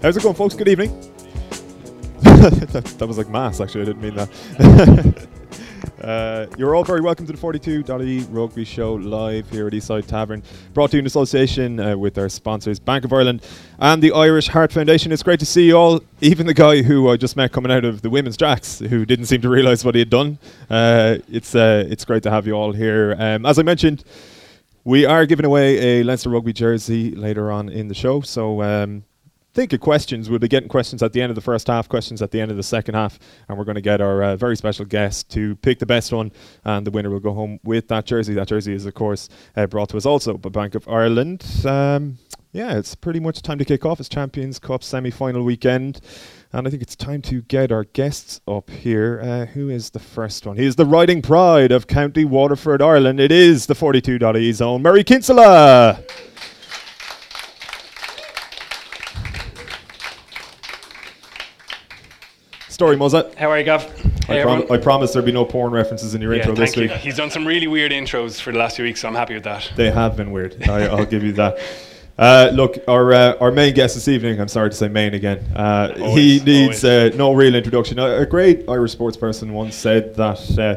How's it going, folks? Good evening. that, that was like mass, actually. I didn't mean that. uh, you're all very welcome to the Forty Two 42.ie Rugby Show live here at Eastside Tavern, brought to you in association uh, with our sponsors, Bank of Ireland and the Irish Heart Foundation. It's great to see you all, even the guy who I just met coming out of the women's jacks, who didn't seem to realise what he had done. Uh, it's uh, it's great to have you all here. Um, as I mentioned, we are giving away a Leinster Rugby jersey later on in the show, so. Um, think of questions. We'll be getting questions at the end of the first half, questions at the end of the second half, and we're going to get our uh, very special guest to pick the best one, and the winner will go home with that jersey. That jersey is, of course, uh, brought to us also by Bank of Ireland. Um, yeah, it's pretty much time to kick off. It's Champions Cup semi final weekend. And I think it's time to get our guests up here. Uh, who is the first one? He is the riding pride of County Waterford, Ireland. It is the 42.ie zone, Murray Kinsella. Story Muzzet. How are you, Gav? I, prom- I promise there'll be no porn references in your yeah, intro thank this you. week. He's done some really weird intros for the last few weeks, so I'm happy with that. They have been weird. I, I'll give you that. Uh, look, our uh, our main guest this evening. I'm sorry to say main again. Uh, he needs uh, no real introduction. A, a great Irish sports person once said that. Uh,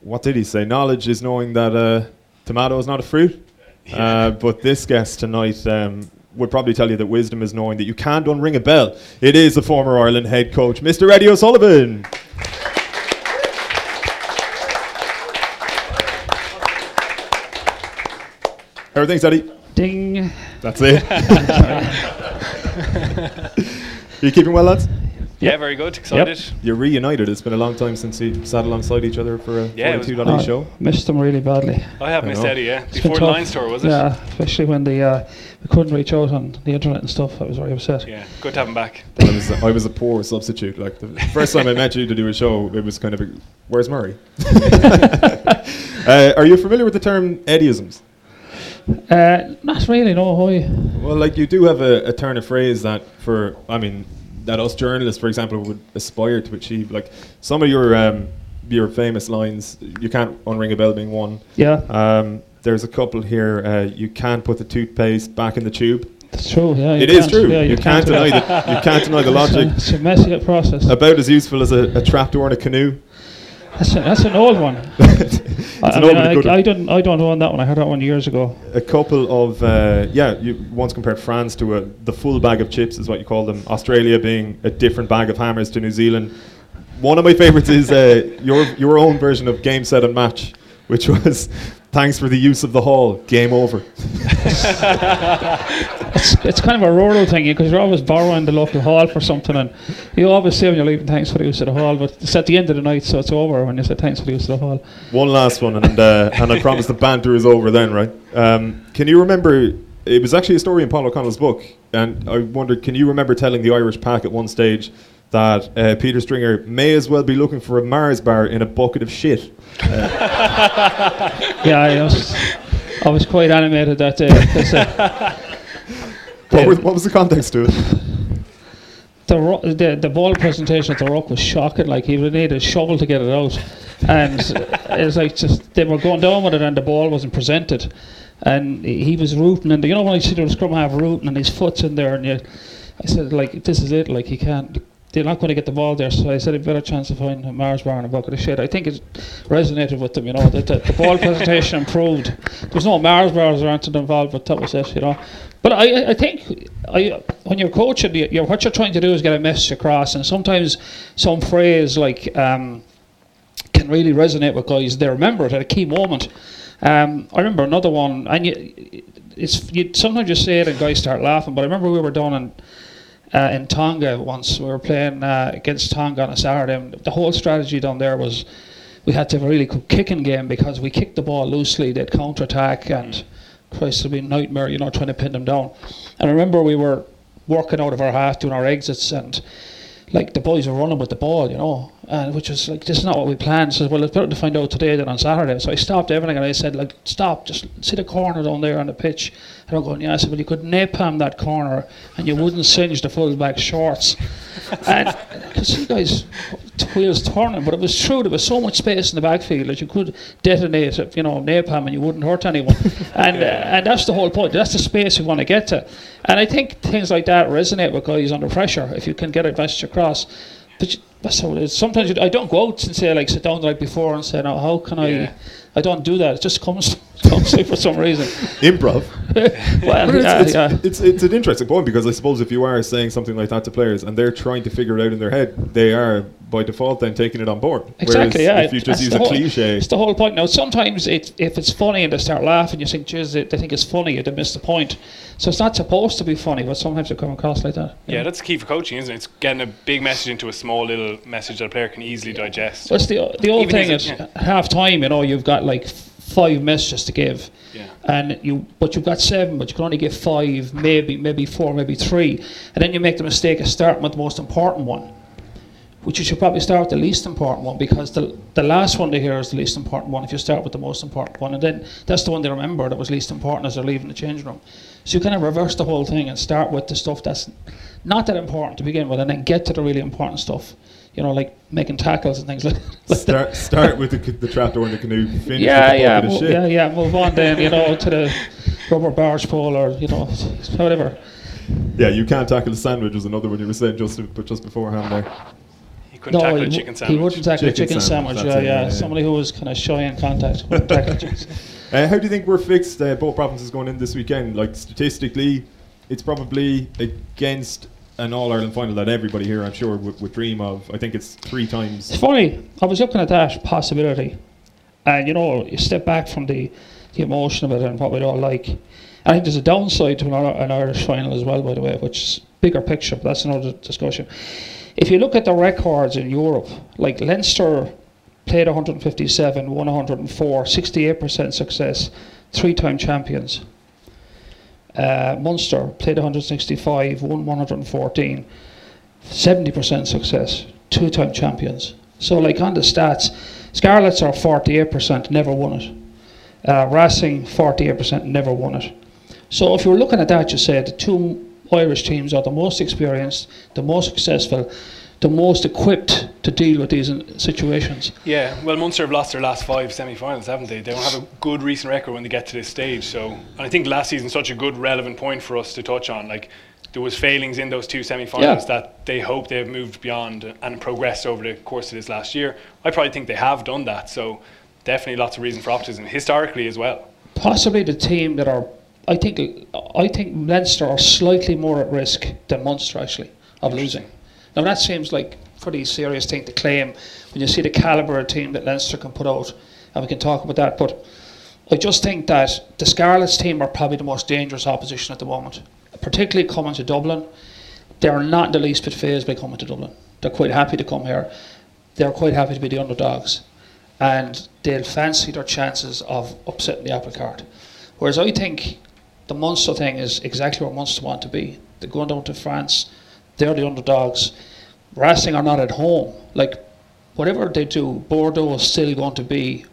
what did he say? Knowledge is knowing that uh, tomato is not a fruit. Uh, but this guest tonight um, would probably tell you that wisdom is knowing that you can't unring a bell. It is the former Ireland head coach, Mr. Eddie O'Sullivan. How are things, Eddie? Ding. That's it. you keeping well, lads? Yeah, very good. Excited. You're reunited. It's been a long time since you sat alongside each other for a Yeah, it was- 42 Oh, show. Missed them really badly. I have I missed know. Eddie, yeah. It's Before the tough. Lions tour, was it? Yeah, especially when the uh, we couldn't reach out on the internet and stuff. I was very upset. Yeah, good to have him back. I was I was a poor substitute. Like the first time I met you to do a show, it was kind of a, where's Murray? uh, are you familiar with the term Eddieisms? Uh, not really. No, why? Well, like you do have a, a turn of phrase that for I mean that us journalists, for example, would aspire to achieve. Like some of your um, your famous lines, you can't unring a bell being one. Yeah, Um, there's a couple here. Uh, you can't put the toothpaste back in the tube. it's true. Yeah, It is true. Yeah, you, can't, do deny that. that. You can't deny the It's a- logic. It's a messy process. About as useful as a, a trapdoor in a canoe. That's, a, that's an old one. I, I an mean, old I. I don't. I don't own that one. I heard that one years ago. A couple of uh, yeah. You once compared France to a, the full bag of chips, is what you call them. Australia being a different bag of hammers to New Zealand. One of my favourites is uh, your your own version of game set and match, which was thanks for the use of the hall. Game over. It's, it's kind of a rural thing because you're always borrowing the local hall for something, and you always say when you're leaving thanks for the use of the hall, but it's at the end of the night, so it's over when you say thanks for the use of the hall. One last one, and uh, and I promise the banter is over then, right? Um, can you remember? It was actually a story in Paul O'Connell's book, and I wondered, can you remember telling the Irish pack at one stage that uh, Peter Stringer may as well be looking for a Mars bar in a bucket of shit? Yeah, I was, I was quite animated that day. uh, What, was, what was the context to it? the, ro- the the ball presentation at the rock was shocking. Like he would need a shovel to get it out, and it was like just they were going down with it, and the ball wasn't presented, and he he was rooting, and you know when I see the scrum half rooting, and his foot's in there, and you, I said like this is it, like he can't. They're not going to get the ball there, so I said a better chance of finding a Mars bar and a bucket of shit. I think it resonated with them, you know, that the, the ball presentation improved. There's no Mars bars or anything involved, but that was it, you know. But I, I- think I, when you're coaching, you, you're, what you're trying to do is get a message across, and sometimes some phrase like um, can really resonate with guys. They remember it at a key moment. Um, I remember another one, and you, it's you, sometimes you say it and guys start laughing. But I remember we were down in uh, in Tonga once. We were playing uh, against Tonga on a Saturday. And the whole strategy down there was we had to have a really good kicking game because we kicked the ball loosely. They'd counter attack and Christ, it'd be a nightmare, you know, trying to pin them down. And I remember we were working out of our half, doing our exits, and like the boys were running with the ball, you know, and which was like this is not what we planned. So well, it's better to find out today than on Saturday. So I stopped everything and I said like, stop, just see the corner down there on the pitch. And I'm going, yeah. I said, well, you could napalm that corner and you wouldn't singe the full back shorts. and because you guys, wheels turning. But it was true. There was so much space in the backfield that you could detonate, you know, napalm and you wouldn't hurt anyone. and uh, and that's the whole point. That's the space we want to get to. And I think things like that resonate with guys under pressure if you can get a message across. But you, that's how it is. Sometimes you, I don't go out and say like sit down like before and say, "No, how can Yeah. I?" I don't do that. It just comes comes for some reason. Improv. well, it's, yeah, it's, yeah. it's, it's an interesting point because I suppose if you are saying something like that to players and they're trying to figure it out in their head, they are by default then taking it on board. Exactly. Whereas Yeah. If you just That's use a whole- cliche, It's the whole point. Now, sometimes it, if it's funny and they start laughing, you think, "Jeez, they, they think it's funny," they miss the point. So it's not supposed to be funny, but sometimes it come across like that. Yeah, that's key for coaching, isn't it? It's getting a big message into a small little message that a player can easily digest. What's the the old Even thing if is yeah. half time. You know, you've got like five messages to give, Yeah. and you but you've got seven, but you can only give five, maybe maybe four, maybe three, and then you make the mistake of starting with the most important one. Which you should probably start with the least important one because the the last one they hear is the least important one. If you start with the most important one, and then that's the one they remember that was least important as they're leaving the changing room. So you kind of reverse the whole thing and start with the stuff that's not that important to begin with, and then get to the really important stuff. You know, like making tackles and things like, like that. start start with the, the trapdoor in the canoe, finish Yeah, with the yeah, bucket mo- shit. yeah, yeah. Move on then, you know, to the rubber barge pole or you know, whatever. Yeah, you can't tackle a sandwich was another one you were saying just but just beforehand there. He couldn't tackle he, a w- chicken he sandwich. wouldn't tackle a Chicken chicken sandwich, sandwich. Yeah, it, yeah. yeah, yeah. Somebody who was kind of shy in contact wouldn't tackle a chicken. Uh, how do you think we're fixed? Uh, both provinces going in this weekend. Like statistically, it's probably against an All Ireland final that everybody here, I'm sure, would, would dream of. I think it's three It's times. funny. I was looking at that possibility, and you know, you step back from the, the emotion of it and what we'd all like. I think there's a downside to an, an Irish final as well, by the way, which is bigger picture, but that's another discussion. If you look at the records in Europe, like Leinster played 157, won 104, 68% success, three-time champions. Uh, Munster played 165, won 114, 70% success, two-time champions. So, like on the stats, Scarlets are 48%, never won it. Uh, Racing 48%, never won it. So, if you're looking at that, you say the two Irish teams are the most experienced, the most successful, the most equipped to deal with these situations. Yeah, well, Munster have lost their last five semi-finals, haven't they? They don't have a good recent record when they get to this stage. So, and I think last season such a good relevant point for us to touch on. Like there was failings in those two semi-finals Yeah. that they hope they have moved beyond and progressed over the course of this last year. I probably think they have done that. So, definitely lots of reason for optimism historically as well. Possibly the team that are, I think, I think Leinster are slightly more at risk than Munster actually of losing. Now that seems like a pretty serious thing to claim when you see the calibre of team that Leinster can put out, and we can talk about that. But I just think that the Scarlets team are probably the most dangerous opposition at the moment, particularly coming to Dublin. They're not in the least bit phased by coming to Dublin. They're quite happy to come here. They're quite happy to be the underdogs, and they'll fancy their chances of upsetting the apple cart. Whereas I think the Munster thing is exactly where Munster want to be. They're going down to France. They're the underdogs. Racing are not at home. Like whatever they do, Bordeaux is still going to be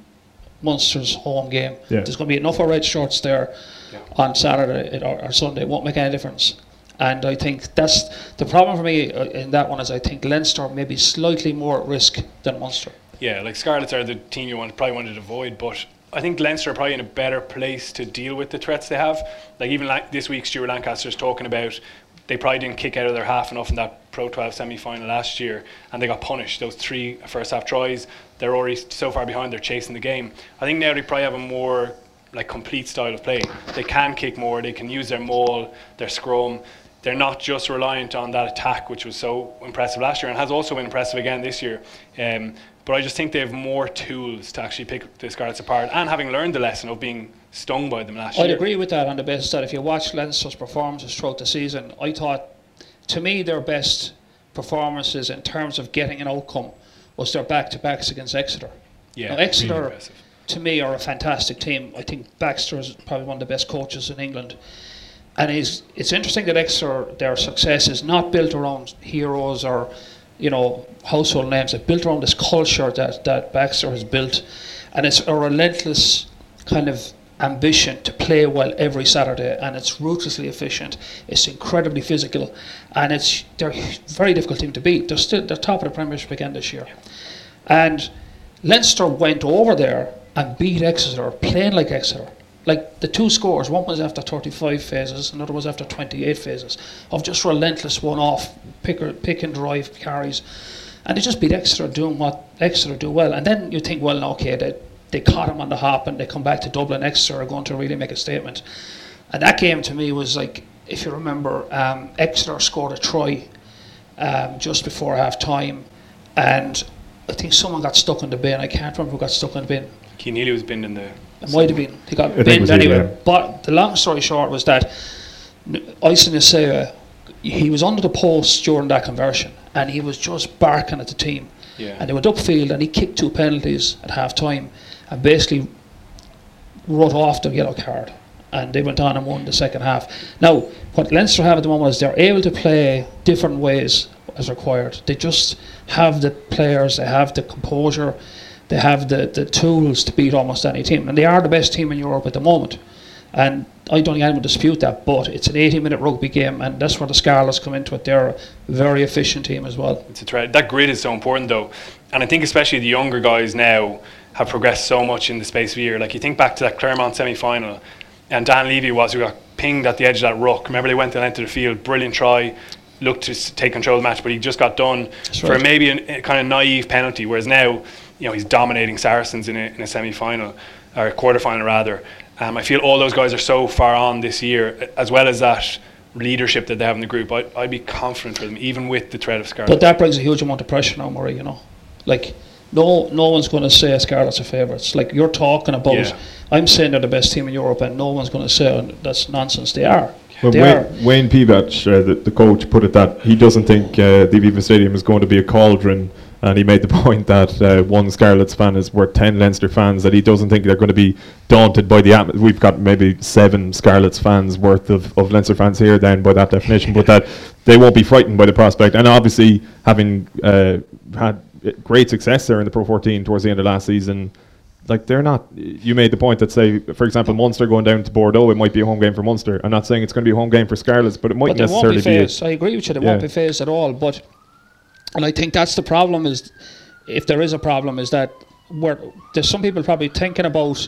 Munster's home game. Yeah. There's going to be enough of red shirts there Yeah. on Saturday or, or Sunday. It won't make any difference. And I think that's the problem for me uh, in that one is I think Leinster may be slightly more at risk than Munster. Yeah, like Scarlets are the team you want probably wanted to avoid, but I think Leinster are probably in a better place to deal with the threats they have. Like even like this week, Stuart Lancaster's talking about they probably didn't kick out of their half enough in that Pro 12 semi final last year, and they got punished. Those three first half tries, they're already so far behind. They're chasing the game. I think now they probably have a more like complete style of play. They can kick more. They can use their maul, their scrum. They're not just reliant on that attack, which was so impressive last year and has also been impressive again this year. Um, but I just think they have more tools to actually pick the Scarlets apart, and having learned the lesson of being stung by them last year. I'd agree with that on the basis that if you watch Leinster's performances throughout the season, I thought, to me, their best performances in terms of getting an outcome was their back-to-backs against Exeter. Yeah, Now, Exeter, impressive. to me, are a fantastic team. I think Baxter is probably one of the best coaches in England. And he's, it's interesting that Exeter, their success is not built around heroes or, you know, household names. It's built around this culture that, that Baxter has built. And it's a relentless kind of ambition to play well every Saturday, and it's ruthlessly efficient. It's incredibly physical, and it's they're a very difficult team to beat. They're still they're top of the Premiership again this year, and Leinster went over there and beat Exeter, playing like Exeter. Like the two scores, one was after 35 phases, another was after 28 phases of just relentless one-off pick, or, pick and drive carries, and they just beat Exeter doing what Exeter do well. And then you think, well, okay, they they caught him on the hop and they come back to Dublin. Exeter are going to really make a statement. And that game to me was like, if you remember, um, Exeter scored a try um, just before half time, and I think someone got stuck in the bin. I can't remember who got stuck in the bin. Keane was binned in the. It might have been. He got think binned he, anyway. yeah. But the long story short was that Isa Nacewa, he was under the post during that conversion, and he was just barking at the team. Yeah. And they went upfield, and he kicked two penalties at half time, and basically wrote off the yellow card. And they went on and won the second half. Now, what Leinster have at the moment is they're able to play different ways as required. They just have the players, they have the composure, they have the, the tools to beat almost any team. And they are the best team in Europe at the moment. And I don't think anyone dispute that, but it's an 80 minute rugby game, and that's where the Scarlets come into it. They're a very efficient team as well. It's a threat. That grid is so important, though, and I think especially the younger guys now have progressed so much in the space of a year. Like you think back to that Clermont semi-final, and Dan Leavy was who got pinged at the edge of that ruck. Remember they went and into the field, brilliant try, looked to take control of the match, but he just got done for right. maybe an- a kind of naive penalty. Whereas now, you know, he's dominating Saracens in a, in a semi-final or a quarter-final rather. Um, I feel all those guys are so far on this year, as well as that leadership that they have in the group. I, I'd be confident for them, even with the threat of Scarlet. But that brings a huge amount of pressure now, Murray. You know, like no no one's going to say Scarlets are favourites. Like you're talking about, Yeah. I'm saying they're the best team in Europe, and no one's going to say oh, that's nonsense. They are. Well, they Wayne, are. Wayne Pivac, uh, the, the coach, put it that he doesn't think uh, the Aviva Stadium is going to be a cauldron, and he made the point that uh, one Scarlets fan is worth ten Leinster fans. That he doesn't think they're going to be daunted by the atmosphere. We've got maybe seven Scarlets fans worth of, of Leinster fans here, then by that definition, but that they won't be frightened by the prospect. And obviously, having uh, had great success there in the Pro 14 towards the end of last season. Like they're not. You made the point that say, for example, Munster going down to Bordeaux, it might be a home game for Munster. I'm not saying it's going to be a home game for Scarlets, but it might But necessarily be be. a- I agree with you. It Yeah. won't be phased at all. But and I think that's the problem. Is if there is a problem, is that where there's some people probably thinking about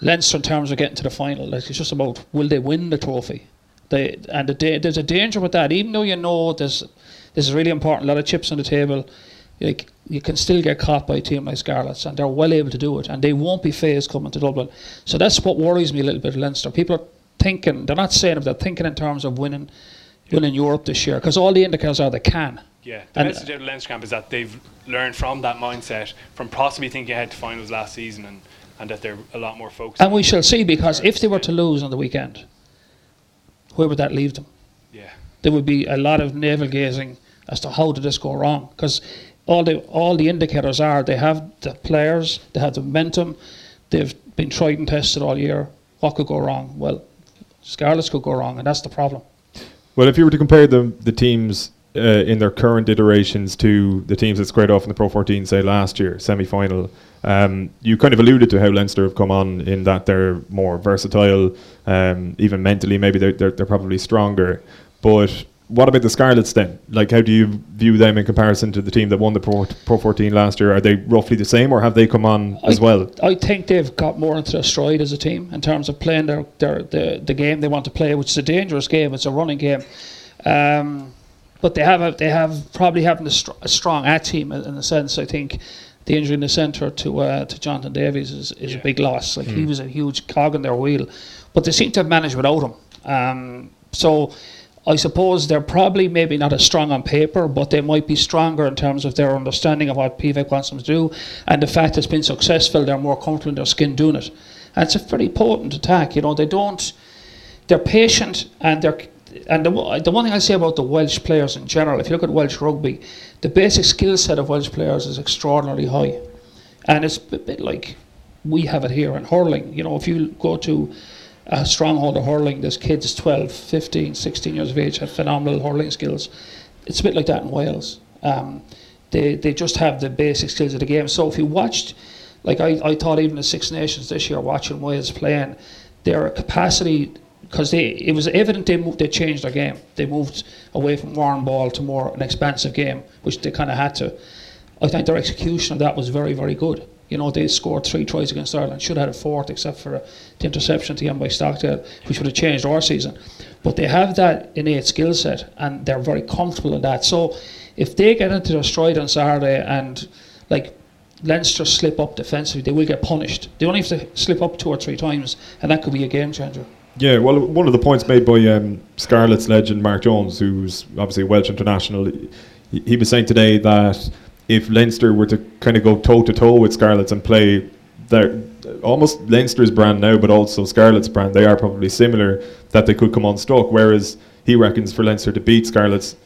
Leinster in terms of getting to the final. Like it's just about will they win the trophy. They and the there's a danger with that. Even though you know there's this is really important. A lot of chips on the table. Like you can still get caught by a team like Scarlets, and they're well able to do it, and they won't be phased coming to Dublin. So that's what worries me a little bit. Leinster people are thinking they're not saying it, they're thinking in terms of winning, winning Europe this year because all the indicators are they can. Yeah, the And- message out of Leinster camp is that they've learned from that mindset, from possibly thinking ahead to finals last season, and, and that they're a lot more focused. And we shall see because if they were to lose on the weekend, where would that leave them? yeah, There would be a lot of navel gazing as to how did this go wrong because all the all the indicators are they have the players, they have the momentum, they've been tried and tested all year. What could go wrong? Well, Scarlets could go wrong, and that's the problem. Well, if you were to compare the the teams uh, in their current iterations to the teams that squared off in the Pro 14, say last year semi final, um, you kind of alluded to how Leinster have come on in that they're more versatile, um, even mentally. Maybe they're, they're they're probably stronger, but. What about the Scarlets then? Like, how do you view them in comparison to the team that won the Pro, Pro 14 last year? Are they roughly the same, or have they come on as I, well? I think they've got more into their stride as a team in terms of playing their, their the, the game they want to play, which is a dangerous game. It's a running game, um, but they have a, they have probably having a, str- a strong at team in, a sense. I think the injury in the centre to uh, to Jonathan Davies is, is Yeah. a big loss. Like he was a huge cog in their wheel, but they seem to have managed without him. Um, so. I suppose they're probably maybe not as strong on paper, but they might be stronger in terms of their understanding of what Pivac wants them to do, and the fact it's been successful, they're more comfortable in their skin doing it. And it's a pretty potent attack. You know, they don't. They're patient, and they're. And the, the one thing I say about the Welsh players in general, if you look at Welsh rugby, the basic skill set of Welsh players is extraordinarily high, and it's a bit like we have it here in hurling. You know, if you go to a stronghold of hurling, there's kids 12, 15, 16 years of age have phenomenal hurling skills. It's a bit like that in Wales. Um, they, they just have the basic skills of the game. So if you watched like I, I thought even the Six Nations this year, watching Wales playing, their capacity because they it was evident they moved, they changed their game. They moved away from warm ball to more an expansive game, which they kind of had to. I think their execution of that was very very good. You know, they scored three tries against Ireland. Should have had a fourth, except for the interception at the end by Stockdale, which would have changed our season. But they have that innate skill set, and they're very comfortable in that. So, if they get into their stride on Saturday and like Leinster slip up defensively, they will get punished. They only have to slip up two or three times, and that could be a game changer. Yeah, well, one of the points made by um, Scarlets legend Mark Jones, who's obviously a Welsh international, he, was saying today that if Leinster were to kind of go toe to toe with Scarlets and play their almost Leinster's brand now, but also Scarlet's brand, they are probably similar. That they could come unstuck. Whereas he reckons for Leinster to beat Scarlets,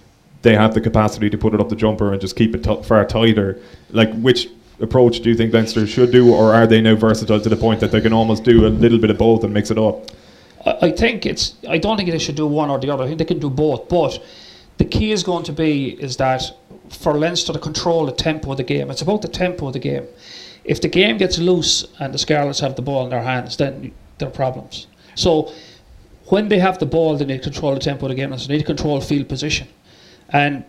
they have the capacity to put it up the jumper and just keep it t- far tighter. Like which approach do you think Leinster should do, or are they now versatile to the point that they can almost do a little bit of both and mix it up? I think it's. I don't think they should do one or the other. I think they can do both. But the key is going to be is that for Leinster to control the tempo of the game. It's about the tempo of the game. If the game gets loose and the Scarlets have the ball in their hands, then there are problems. So when they have the ball, they need to control the tempo of the game. And so they need to control field position. And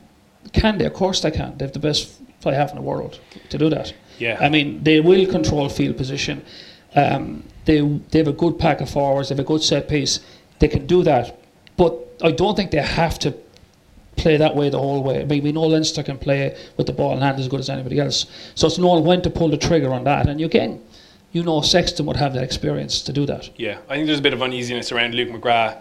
can they? Of course they can. They have the best play half in the world to do that. Yeah. I mean, they will control field position. Um, they they have a good pack of forwards. They have a good set piece. They can do that, but I don't think they have to play that way the whole way. I mean, we know Leinster can play with the ball in hand as good as anybody else. So it's knowing when to pull the trigger on that. And again, you know, Sexton would have that experience to do that. Yeah, I think there's a bit of uneasiness around Luke McGrath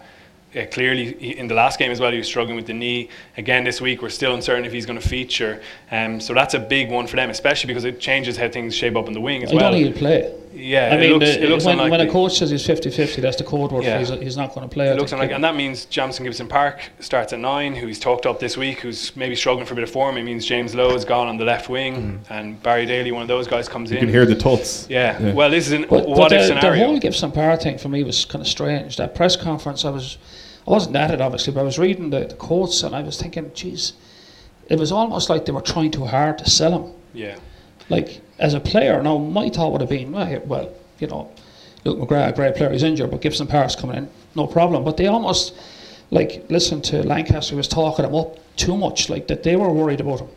uh, clearly in the last game as well, he was struggling with the knee. Again, this week we're still uncertain if he's going to feature. Um, so that's a big one for them, especially because it changes how things shape up in the wing as I well. don't think he'll play. Yeah, I it mean, looks, the, it looks when, when a coach says he's 50-50, that's the code word Yeah. for he's, he's not going to play. It looks think. unlikely, and that means Jamison Gibson Park starts at nine, who he's talked up this week, who's maybe struggling for a bit of form. It means James Lowe is gone on the left wing, and Barry Daly, one of those guys, comes You in. You can hear the tuts. yeah. Yeah. well, this is an But, what but if the, the whole Gibson Park thing for me was kind of strange. That press conference, I was, I wasn't at it obviously, but I was reading the, the quotes and I was thinking, geez, it was almost like they were trying too hard to sell him. yeah, Like as a player, now my thought would have been, well, you know, Luke McGrath, a great player, he's injured, but Gibson Park's coming in, no problem. But they almost, like, listen to Lancaster, he was talking him up too much, like that they were worried about him,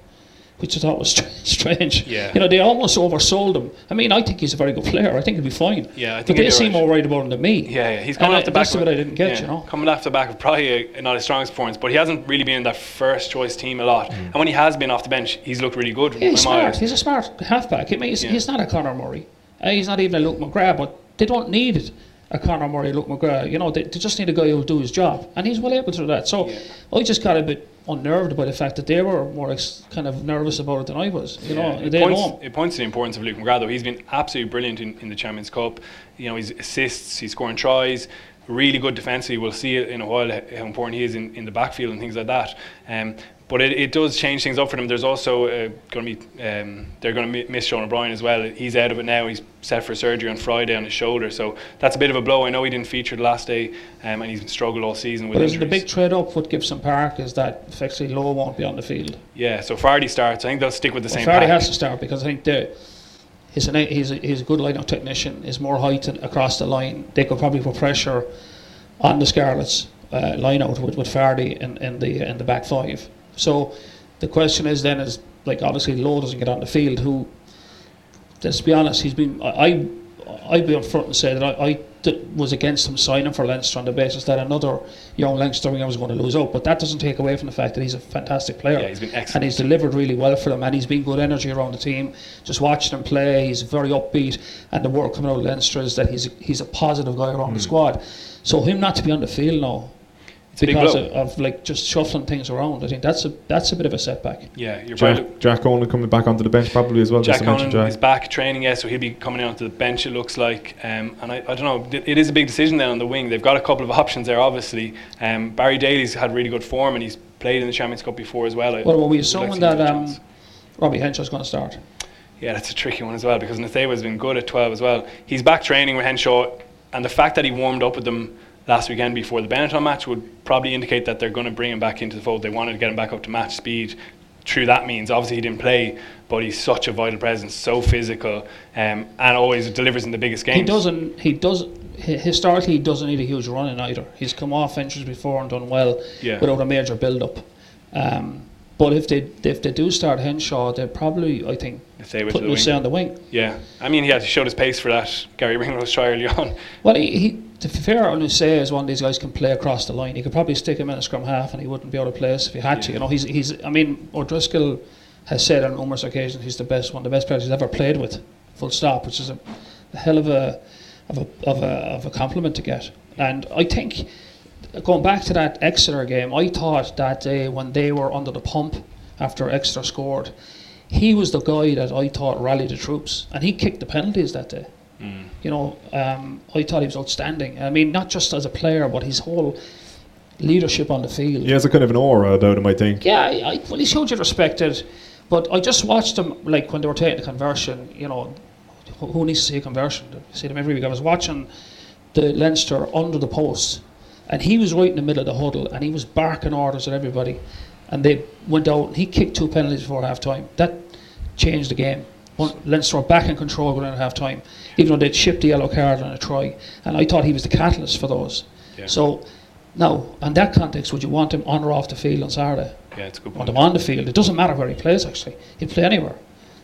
which I thought was strange. Yeah. You know, they almost oversold him. I mean, I think he's a very good player. I think he'll be fine. Yeah, I think but they seem right. more worried about him than me. yeah, yeah. He's And coming I- off the back. that's of the I didn't get, yeah, you know. coming off the back of probably a, not his strongest performance, but he hasn't really been in that first choice team a lot. And when he has been off the bench, he's looked really good. Yeah, he's smart. He's a smart halfback. I mean, he's, Yeah. he's not a Conor Murray. Uh, he's not even a Luke McGrath, but they don't need a Conor Murray, Luke McGrath. You know, they, they just need a guy who'll do his job, and he's well able to do that. So Yeah. I just got a bit unnerved by the fact that they were more ex- kind of nervous about it than I was. You Yeah, know, it, they points, know it points to the importance of Luke McGrath, though. He's been absolutely brilliant in, in the Champions Cup. You know, his assists, he's scoring tries, really good defensively. We'll see it in a while how important he is in, in the backfield and things like that. Um, but it, it does change things up for them. There's also uh, going to be, um, they're going to miss Sean O'Brien as well. He's out of it now. He's set for surgery on Friday on his shoulder. So that's a bit of a blow. I know he didn't feature the last day um, and he's struggled all season with But isn't the big trade up with Gibson Park is that effectively Lowe won't be on the field. yeah, so Fardy starts. I think they'll stick with the Well, same Fardy pack. has to start because I think the, he's, an, he's, a, he's a good line-out technician. He's more height across the line. They could probably put pressure on the Scarlets uh, line-out with, with Fardy in, in the in the back five. So the question is then is like obviously Lowe doesn't get on the field. Who, let's be honest, he's been I. I I'd be up front and say that I, I d- was against him signing for Leinster on the basis that another young Leinster winger was going to lose out. But that doesn't take away from the fact that he's a fantastic player Yeah, he's been excellent. and he's delivered really well for them and he's been good energy around the team just watching him play he's very upbeat and the word coming out of Leinster is that he's a, he's a positive guy around the mm. squad so him not to be on the field now It's a big because blow. of, of like just shuffling things around I think that's a that's a bit of a setback Yeah, you're probably Jack, Jack Owen coming back onto the bench probably as well. Jack just Conan Jack. is back training, yeah, so he'll be coming onto the bench. It looks like, um, and I, I don't know. It is a big decision then on the wing. They've got a couple of options there, obviously. Um, Barry Daly's had really good form, and he's played in the Champions Cup before as well. I- well were we I'd like assuming that him um, chance. Robbie Henshaw's going to start Yeah, that's a tricky one as well because Nacewa's been good at 12 as well. He's back training with Henshaw, and the fact that he warmed up with them last weekend before the Benetton match would probably indicate that they're going to bring him back into the fold. They wanted to get him back up to match speed through that means. Obviously, he didn't play, but he's such a vital presence, so physical, um, and always delivers in the biggest games. He doesn't. He does. Historically, he doesn't need a huge run in either. He's come off injuries before and done well Yeah. without a major build-up. Um, but if they if they do start Henshaw, they probably I think If they put the Luce on the wing. Yeah, I mean, he had to show his pace for that Garry Ringrose try early on. Well, he, he to be fair, Luce is one of these guys can play across the line. He could probably stick him in a scrum half, and he wouldn't be out of place if he had to. You know, he's he's. I mean, O'Driscoll has said on numerous occasions he's the best one of the best players he's ever played with. Full stop, which is a, a hell of a of a of a of a compliment to get. And I think going back to that Exeter game, I thought that day when they were under the pump after Exeter scored, he was the guy that I thought rallied the troops, and he kicked the penalties that day. You know, um, I thought he was outstanding. I mean, not just as a player, but his whole leadership on the field. He has a kind of an aura about him, I think. Yeah, I, well, he showed you respected, but I just watched him like when they were taking the conversion. You know, who, needs to see a conversion? I see them every week. I was watching the Leinster under the post, and he was right in the middle of the huddle, and he was barking orders at everybody, and they went out. and He kicked two penalties before half time. That changed the game. One- Leinster were back in control going into half time, even though they'd shipped the yellow card on a try, and I thought he was the catalyst for those. Yeah. So. Now, in that context, would you want him on or off the field on Saturday? Yeah, it's a good point. want him on the field. It doesn't matter where he plays. Actually, he'd play anywhere.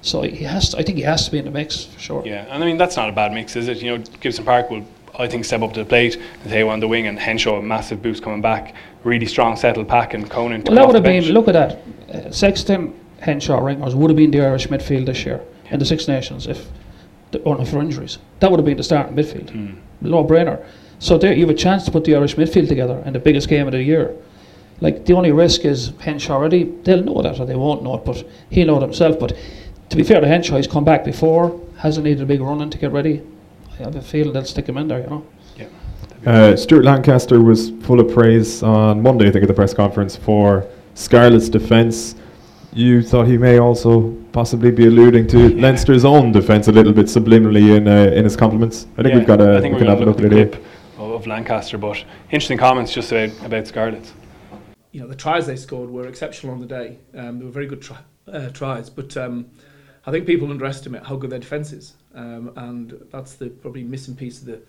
So he has. To, I think he has to be in the mix for sure. Yeah, and I mean that's not a bad mix, is it? You know, Gibson Park will, I think, step up to the plate. They on the wing, and Henshaw a massive boost coming back. Really strong, settled pack, and Conan. Well, that would have been. Look at that. Uh, Sexton, Henshaw, Ringers would have been the Irish midfield this year in the Six Nations if, the, or not for injuries. That would have been the starting midfield. Hmm. No brainer. So there you have a chance to put the Irish midfield together in the biggest game of the year. Like the only risk is Henshaw already. They'll know that or they won't know it, but he'll know it himself. But to be fair to Henshaw, he's come back before, hasn't needed a big run in to get ready. I have a feeling they'll stick him in there, you know. Uh, Stuart Lancaster was full of praise on Monday, I think, at the press conference for Scarlett's defence. You thought he may also possibly be alluding to Leinster's own defence a little bit subliminally in uh, in his compliments. I think Yeah, we've got a I think we can have going a look look at at the clip of, of Lancaster, but interesting comments just about, about Scarlets. you know, the tries they scored were exceptional on the day. Um, they were very good try, uh, tries, but um, I think people underestimate how good their defence is, um, and that's the probably missing piece of the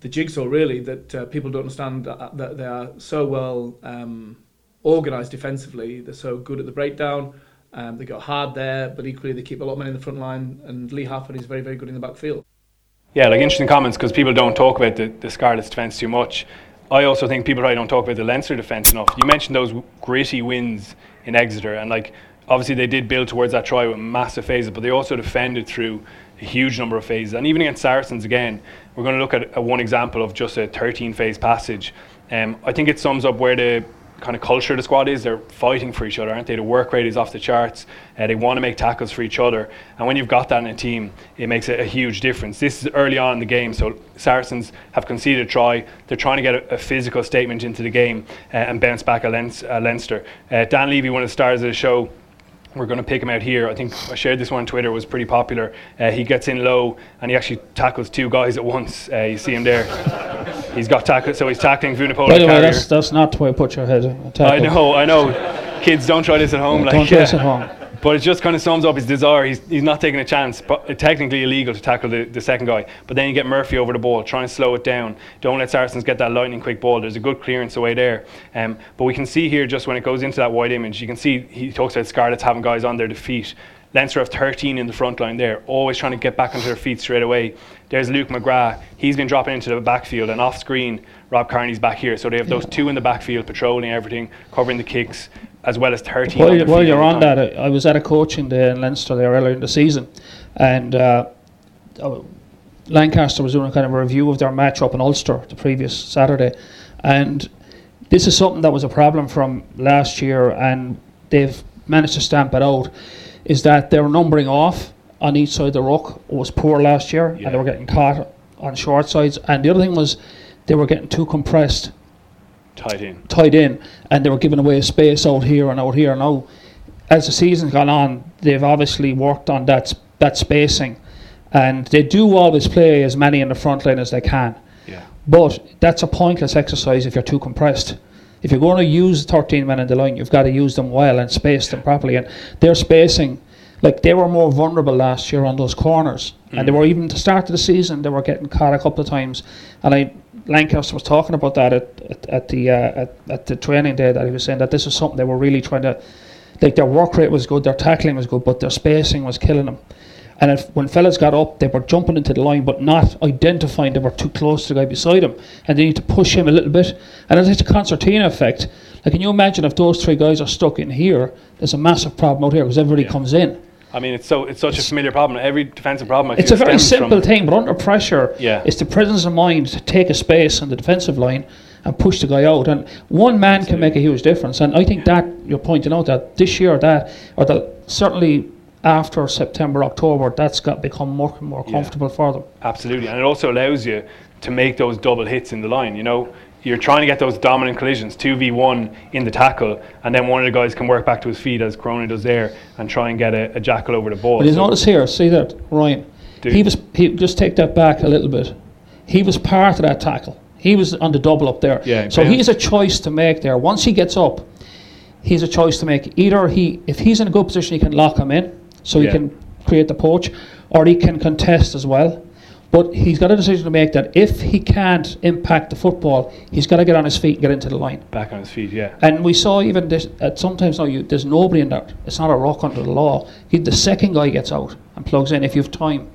the jigsaw. Really, that uh, people don't understand that, that they are so well um, organised defensively. They're so good at the breakdown. Um, they go hard there, but equally they keep a lot of men in the front line, and Lee Halford is very, very good in the backfield. Yeah, like interesting comments because people don't talk about the, the Scarlets defence too much. I also think people probably don't talk about the Leinster defence enough. You mentioned those gritty wins in Exeter, and like obviously they did build towards that try with massive phases, but they also defended through a huge number of phases. And even against Saracens again, we're going to look at, at one example of just a 13 phase passage. Um, I think it sums up where the kind of culture the squad is. They're fighting for each other, aren't they? The work rate is off the charts. Uh, they want to make tackles for each other. And when you've got that in a team, it makes a, a huge difference. This is early on in the game, so Saracens have conceded a try. They're trying to get a, a physical statement into the game uh, and bounce back at Leinster. Leinster. Uh, Dan Leavy, one of the stars of the show, we're going to pick him out here. I think I shared this one on Twitter. It was pretty popular. Uh, he gets in low and he actually tackles two guys at once. Uh, you see him there. he's got tackled, so he's tackling Vunipola By the way, that's that's not the way to put your head. in a I know, I know. Kids, don't try this at home. Don't like, try this at home. But it just kind of sums up his desire. He's, he's not taking a chance. But technically illegal to tackle the, the second guy. But then you get Murphy over the ball, trying to slow it down. Don't let Saracens get that lightning quick ball. There's a good clearance away there. Um, but we can see here, just when it goes into that wide image, you can see he talks about Scarlets having guys on their defeat. Leinster have 13 in the front line there, always trying to get back onto their feet straight away. There's Luke McGrath. He's been dropping into the backfield, and off screen, Rob Kearney's back here. So they have those two in the backfield, patrolling everything, covering the kicks, as well as 13 While, their while you're on time. that, I, was at a coaching day in Leinster there earlier in the season, and uh, uh, Lancaster was doing a kind of a review of their match up in Ulster the previous Saturday, and this is something that was a problem from last year, and they've managed to stamp it out. Is that their numbering off on each side of the ruck was poor last year, Yeah. and they were getting caught on short sides, and the other thing was they were getting too compressed tied in. tied in and they were giving away space out here and out here. Now, as the season's gone on, they've obviously worked on that that spacing, and they do always play as many in the front line as they can. Yeah. But that's a pointless exercise if you're too compressed. if you're going to use 13 men in the line, you've got to use them well and space them properly. And their spacing, like they were more vulnerable last year on those corners, and they Mm. were even to start of the season they were getting caught a couple of times. And I Lancaster was talking about that at at, at the uh, at, at the training day that he was saying that this was something they were really trying to, like their work rate was good, their tackling was good, but their spacing was killing them. And if, when fellas got up, they were jumping into the line, but not identifying they were too close to the guy beside him, and they need to push him a little bit. And it's a concertina effect. Like, can you imagine if those three guys are stuck in here? There's a massive problem out here because everybody Yeah. comes in. I mean, it's so it's such a familiar problem. Every defensive problem. I It's a very simple thing, but under pressure, Yeah. it's the presence of mind to take a space on the defensive line and push the guy out. And one man can make a huge difference. And I think that you're pointing out that this year, that or that certainly after September, October, that's got become more and more Yeah. comfortable for them. Absolutely, and it also allows you to make those double hits in the line. You know, you're trying to get those dominant collisions, two v one in the tackle, and then one of the guys can work back to his feet as Cronin does there, and try and get a, a jackal over the ball. But you So- notice here, see that Ryan. Do- He was he just take that back a little bit. He was part of that tackle. He was on the double up there. Yeah, So he's a choice to make there. Once he gets up, he's a choice to make. Either he, if he's in a good position, he can lock him in, so he Yeah. can create the poach, or he can contest as well. But he's got a decision to make that if he can't impact the football, he's got to get on his feet and get into the line. back on his feet. Yeah, And we saw even this, at sometimes now you, there's nobody in there. It's not a rock under the law. He, the second guy gets out and plugs in if you have time.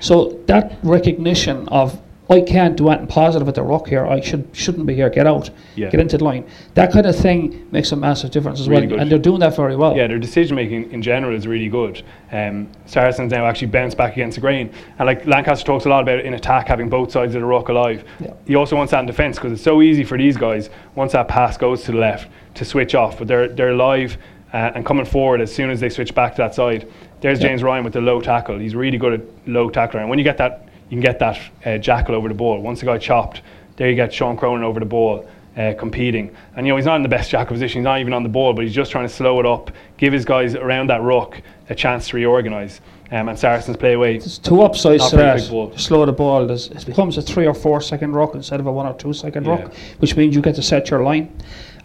So that recognition of I can't do anything positive at the rock here. I should shouldn't be here. Get out. Yeah. Get into the line. That kind of thing makes a massive difference as Really well. good. And they're doing that very well. yeah. Their decision making in general is really good. Um, Saracens now actually bounce back against the grain, and like Lancaster talks a lot about in attack having both sides of the rock alive. Yeah. He also wants that in defence because it's so easy for these guys once that pass goes to the left to switch off, but they're they're alive uh, and coming forward as soon as they switch back to that side. There's Yeah. James Ryan with the low tackle. He's really good at low tackler, and when you get that, you can get that uh, jackal over the ball. Once the guy chopped, there you get Sean Cronin over the ball. Uh, competing, and you know he's not in the best jackal position. He's not even on the ball, but he's just trying to slow it up, give his guys around that ruck a chance to reorganise. Um, and Saracens play away. There's two upsides to that. Slow the ball. There's, it becomes a three or four second rock instead of a one or two second Yeah. rock, which means you get to set your line.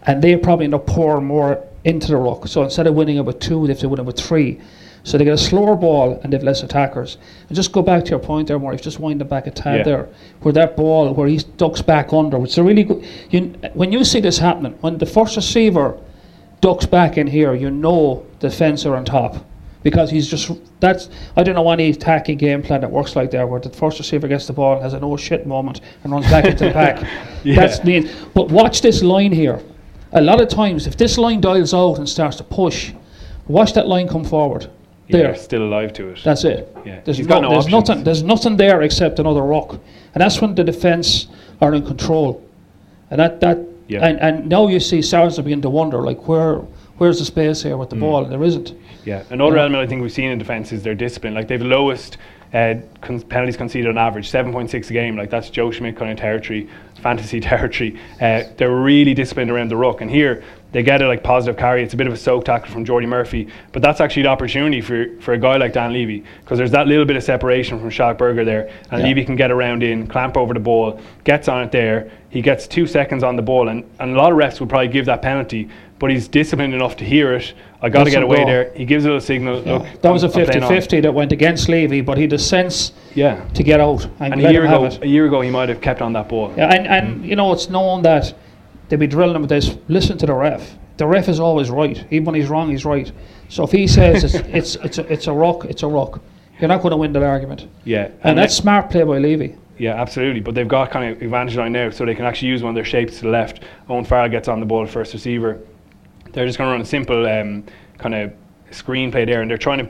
And they probably end up pouring more into the rock. So instead of winning it with two, they have to win it with three. So they get a slower ball and they've less attackers. And just go back to your point there, Maurice. Just wind it back a tad Yeah. there, where that ball, where he ducks back under. It's a really good. You, when you see this happening, when the first receiver ducks back in here, you know the defence are on top because he's just that's I don't know any attacking game plan that works like that where the first receiver gets the ball and has an oh shit moment and runs back into the pack. Yeah. That's mean. But watch this line here. A lot of times, if this line dials out and starts to push, watch that line come forward. Yeah, There, they're still alive to it. that's it. Yeah. There's, no, no there's nothing. There's nothing there except another rock, and that's when the defence are in control. And that that Yeah. and, and now you see Saracens are beginning to wonder like where where's the space here with the ball? And there isn't. Yeah, another Yeah. element I think we've seen in defence is their discipline. Like they've lowest uh, con- penalties conceded on average, seven point six a game. Like that's Joe Schmidt kind of territory, fantasy territory. Uh, they're really disciplined around the ruck, and here they get a like positive carry. It's a bit of a soak tackle from Jordi Murphy, but that's actually the opportunity for, for a guy like Dan Leavy because there's that little bit of separation from Schalk Burger there, and Yeah. Leavy can get around in, clamp over the ball, gets on it there. He gets two seconds on the ball, and, and a lot of refs would probably give that penalty, but he's disciplined enough to hear it. I got to get away there. He gives it a signal. Yeah. Look, that was a I'm- I'm playing on. 50-50 that went against Leavy, but he had the sense Yeah. to get out and, And a year ago, a year ago, he might have kept on that ball. Yeah, and, and you know, it's known that they'd be drilling him with this. Listen to the ref. The ref is always right. Even when he's wrong, he's right. So if he says it's it's it's a, it's a rock, it's a rock. You're not going to win that argument. Yeah, And, they- that's smart play by Leavy. Yeah, absolutely. But they've got kind of advantage line now, so they can actually use one of their shapes to the left. Owen Farrell gets on the ball, first receiver. They're just going to run a simple um, kind of screen play there, and they're trying to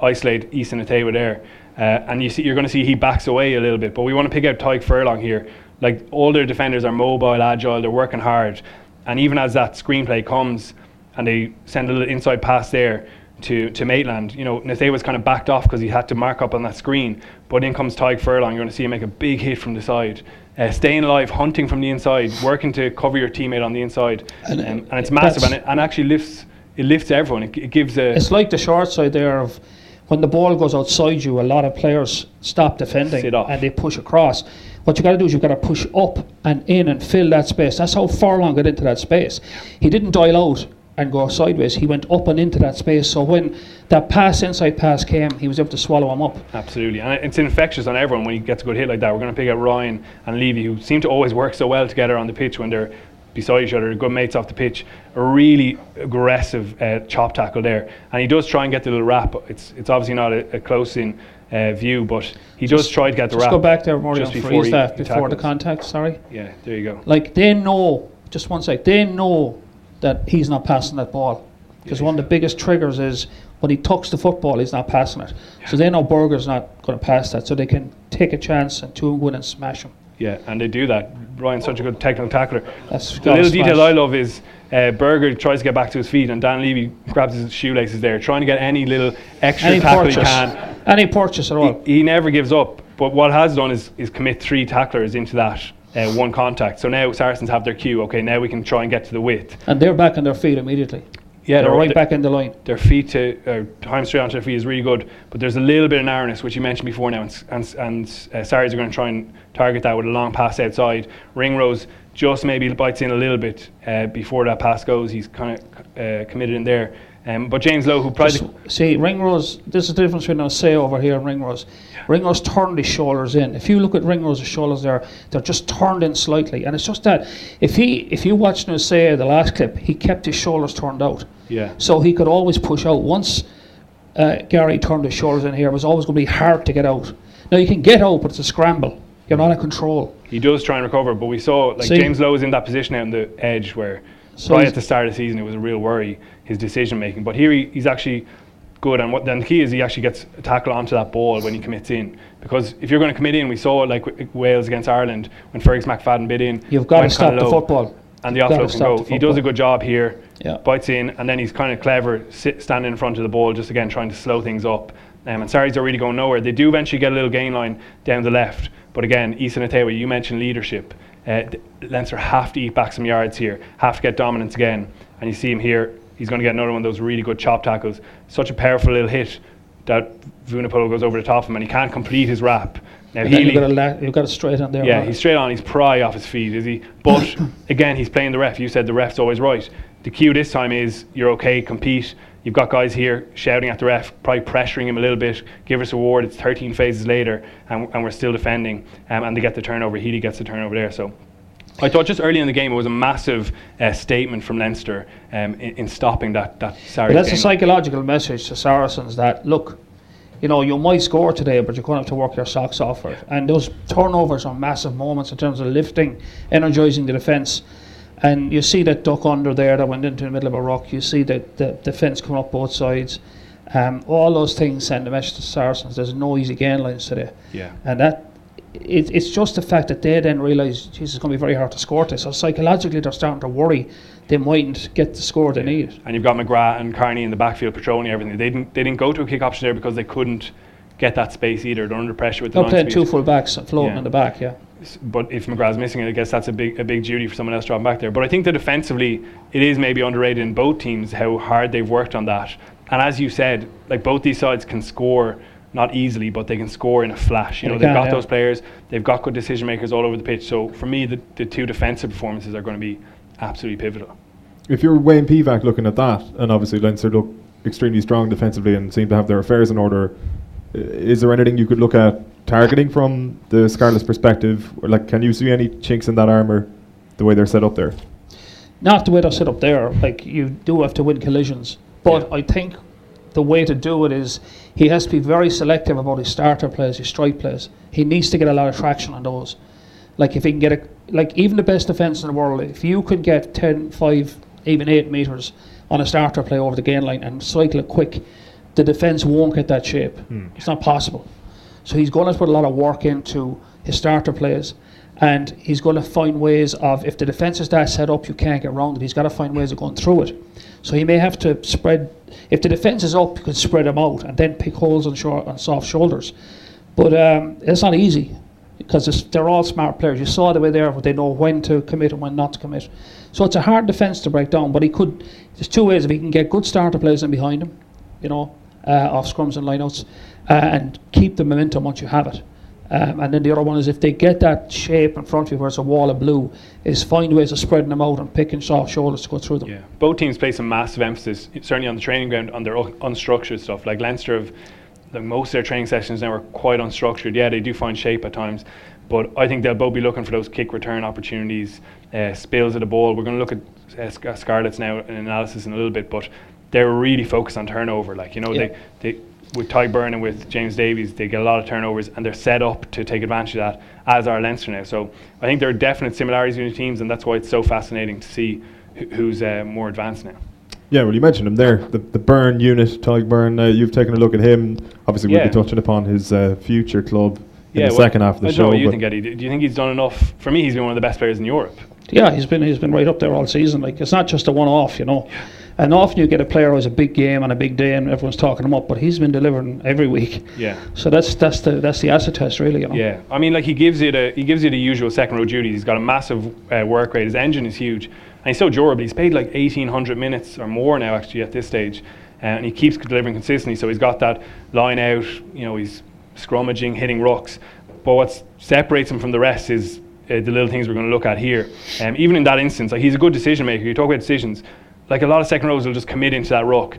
isolate Isa Nacewa there. Uh, and you see, you're going to see he backs away a little bit. But we want to pick out Tadhg Furlong here. Like all their defenders are mobile, agile, they're working hard. And even as that screenplay comes, and they send a little inside pass there to, to Maitland. You know, Nathay was kind of backed off because he had to mark up on that screen. But in comes Tadhg Furlong. You're going to see him make a big hit from the side. Uh, staying alive, hunting from the inside, working to cover your teammate on the inside. And, Um, and it's massive and it and actually lifts it lifts everyone. It, it gives a. It's like the short side there of when the ball goes outside you, a lot of players stop defending and they push across. What you got to do is you've got to push up and in and fill that space. That's how Furlong got into that space. He didn't dial out and go sideways. He went up and into that space. So when that pass, inside pass came, he was able to swallow him up. Absolutely, and it's infectious on everyone when he gets a good hit like that. We're going to pick out Ryan and Leavy, who seem to always work so well together on the pitch when they're beside each other, good mates off the pitch. A really aggressive uh, chop tackle there, and he does try and get the little wrap. It's it's obviously not a, a close in uh, view, but he does try to get the Just wrap. go back there, Murray, just before he- that before the contact. Sorry. Yeah, there you go. Like they know, just one sec, they know that he's not passing that ball. Because one of the biggest triggers is when he tucks the football, he's not passing it. So they know Burger's not going to pass that, so they can take a chance and two and in and smash him. Yeah, and they do that. Ryan's such a good technical tackler. That's The little detail I love is uh, Burger tries to get back to his feet, and Dan Leavy grabs his shoelaces there, trying to get any little extra Any tackle purchase, he can. any purchase at all. He, he never gives up. But what has done is, is commit three tacklers into that uh, one contact. So now Saracens have their cue. Okay, now we can try and get to the width. And they're back on their feet immediately. Yeah, they're right back in the line. Their feet to uh, time straight onto their feet is really good, but there's a little bit of narrowness, which you mentioned before now, and and, and uh, Sarries are going to try and target that with a long pass outside. Ringrose just maybe bites in a little bit uh, before that pass goes. He's kind of uh, committed in there. Um, but James Lowe, who probably Just see, Ringrose, this is the difference between say over here and Ringrose. Ringrose turned his shoulders in. If you look at Ringrose's shoulders there, they're just turned in slightly. And it's just that if he if you watched say the last clip, he kept his shoulders turned out. yeah. So he could always push out. Once uh, Garry turned his shoulders in here, it was always going to be hard to get out. Now you can get out, but it's a scramble. You're not in control. He does try and recover, but we saw like See- James Lowe is in that position out on the edge where So right at the start of the season it was a real worry his decision making. But here he, he's actually good, and what then the key is he actually gets a tackle onto that ball when he commits in. Because if you're going to commit in, we saw like Wales against Ireland when Fergus McFadden bid in. You've got to stop the football. and the offload can go. He does a good job here. Yeah. Bites in, and then he's kind of clever, sit, standing in front of the ball, just again trying to slow things up. Um, and Sarries are really going nowhere. They do eventually get a little gain line down the left, but again, Isa Nacewa, you mentioned leadership. Uh, Leinster have to eat back some yards here, have to get dominance again. And you see him here, he's going to get another one of those really good chop tackles. Such a powerful little hit that Vunipola goes over the top of him, and he can't complete his wrap. Now, then you've got, la- you've got straight on there. yeah, Mark. he's straight on. He's pry off his feet, is he? But again, he's playing the ref. You said the ref's always right. The cue this time is you're okay, compete. You've got guys here shouting at the ref, probably pressuring him a little bit. Give us a award. It's 13 phases later, and, and we're still defending. Um, and they get the turnover. Healy gets the turnover there. So I thought just early in the game it was a massive uh, statement from Leinster um, in, in stopping that that But that's a psychological message to Saracens that look, you know, you might score today, but you're going to have to work your socks off for it. And those turnovers are massive moments in terms of lifting, energising the defence. And you see that duck under there that went into the middle of a rock. You see that the the fence coming up both sides. Um, all those things send a message to Saracens. There's no easy gain lines today. Yeah. And that it, it's just the fact that they then realise, Jesus, it's going to be very hard to score this. So psychologically, they're starting to worry they mightn't get the score they need. And you've got McGrath and Kearney in the backfield patrolling everything. They didn't they didn't go to a kick option there because they couldn't get that space either. They're under pressure with the They're playing two full backs floating Yeah. in the back, yeah. S- But if McGrath's missing it, I guess that's a big a big duty for someone else to dropping back there. But I think that defensively, it is maybe underrated in both teams how hard they've worked on that. And as you said, like both these sides can score not easily, but they can score in a flash. You They know, they've got yeah. those players, they've got good decision makers all over the pitch. So for me, the, the two defensive performances are going to be absolutely pivotal. If you're Wayne Pivac looking at that, and obviously Leinster look extremely strong defensively and seem to have their affairs in order, is there anything you could look at targeting from the Scarlet's perspective? Or like, can you see any chinks in that armour the way they're set up there? Not the way they're set up there. Like you do have to win collisions, but Yeah. I think the way to do it is he has to be very selective about his starter plays, his strike plays. He needs to get a lot of traction on those. Like if he can get a like even the best defence in the world, if you could get 10, 5, even 8 metres on a starter play over the gain line and cycle it quick, the defence won't get that shape. Hmm. It's not possible. So he's going to put a lot of work into his starter plays, and he's going to find ways of if the defence is that set up, you can't get around it. He's got to find ways of going through it. So he may have to spread. If the defence is up, you can spread them out and then pick holes on short on soft shoulders. But um, it's not easy because they're all smart players. You saw the way there, but they know when to commit and when not to commit. So it's a hard defence to break down. But he could. There's two ways if he can get good starter players in behind him, you know, off scrums and lineouts, uh, and keep the momentum once you have it. Um, and then the other one is if they get that shape in front of you where it's a wall of blue, is find ways of spreading them out and picking soft shoulders to go through them. Yeah, both teams place a massive emphasis, certainly on the training ground, on their unstructured stuff. Like Leinster have, like most of their training sessions now are quite unstructured. Yeah, they do find shape at times, but I think they'll both be looking for those kick return opportunities, uh, spills of the ball. We're going to look at uh, Sc- Scarlets now in analysis in a little bit, but they're really focused on turnover. Like you know, Yeah. they, they with Tadhg Beirne and with James Davies, they get a lot of turnovers and they're set up to take advantage of that, as are Leinster now. So I think there are definite similarities between the teams, and that's why it's so fascinating to see who- who's uh, more advanced now. Yeah, well, you mentioned him there, the, the Beirne unit, Tadhg Beirne. Uh, you've taken a look at him. Obviously, we'll Yeah. be touching upon his uh, future club in the well, second half of the I don't show. know what you think, Eddie. Do do you think he's done enough? For me, he's been one of the best players in Europe. Yeah, he's been he's been right up there all season. Like it's not just a one off, you know. And often you get a player who has a big game and a big day, and everyone's talking him up, but he's been delivering every week. Yeah. So that's that's the that's the acid test, really. You know. Yeah, I mean, like he gives you the he gives you the usual second row duties. He's got a massive uh, work rate. His engine is huge, and he's so durable. He's played like eighteen hundred minutes or more now, actually, at this stage, uh, and he keeps delivering consistently. So he's got that line out. You know, he's scrummaging, hitting rocks. But what separates him from the rest is uh, the little things we're going to look at here. Um, even in that instance, like he's a good decision maker. You talk about decisions. Like a lot of second rows will just commit into that rock.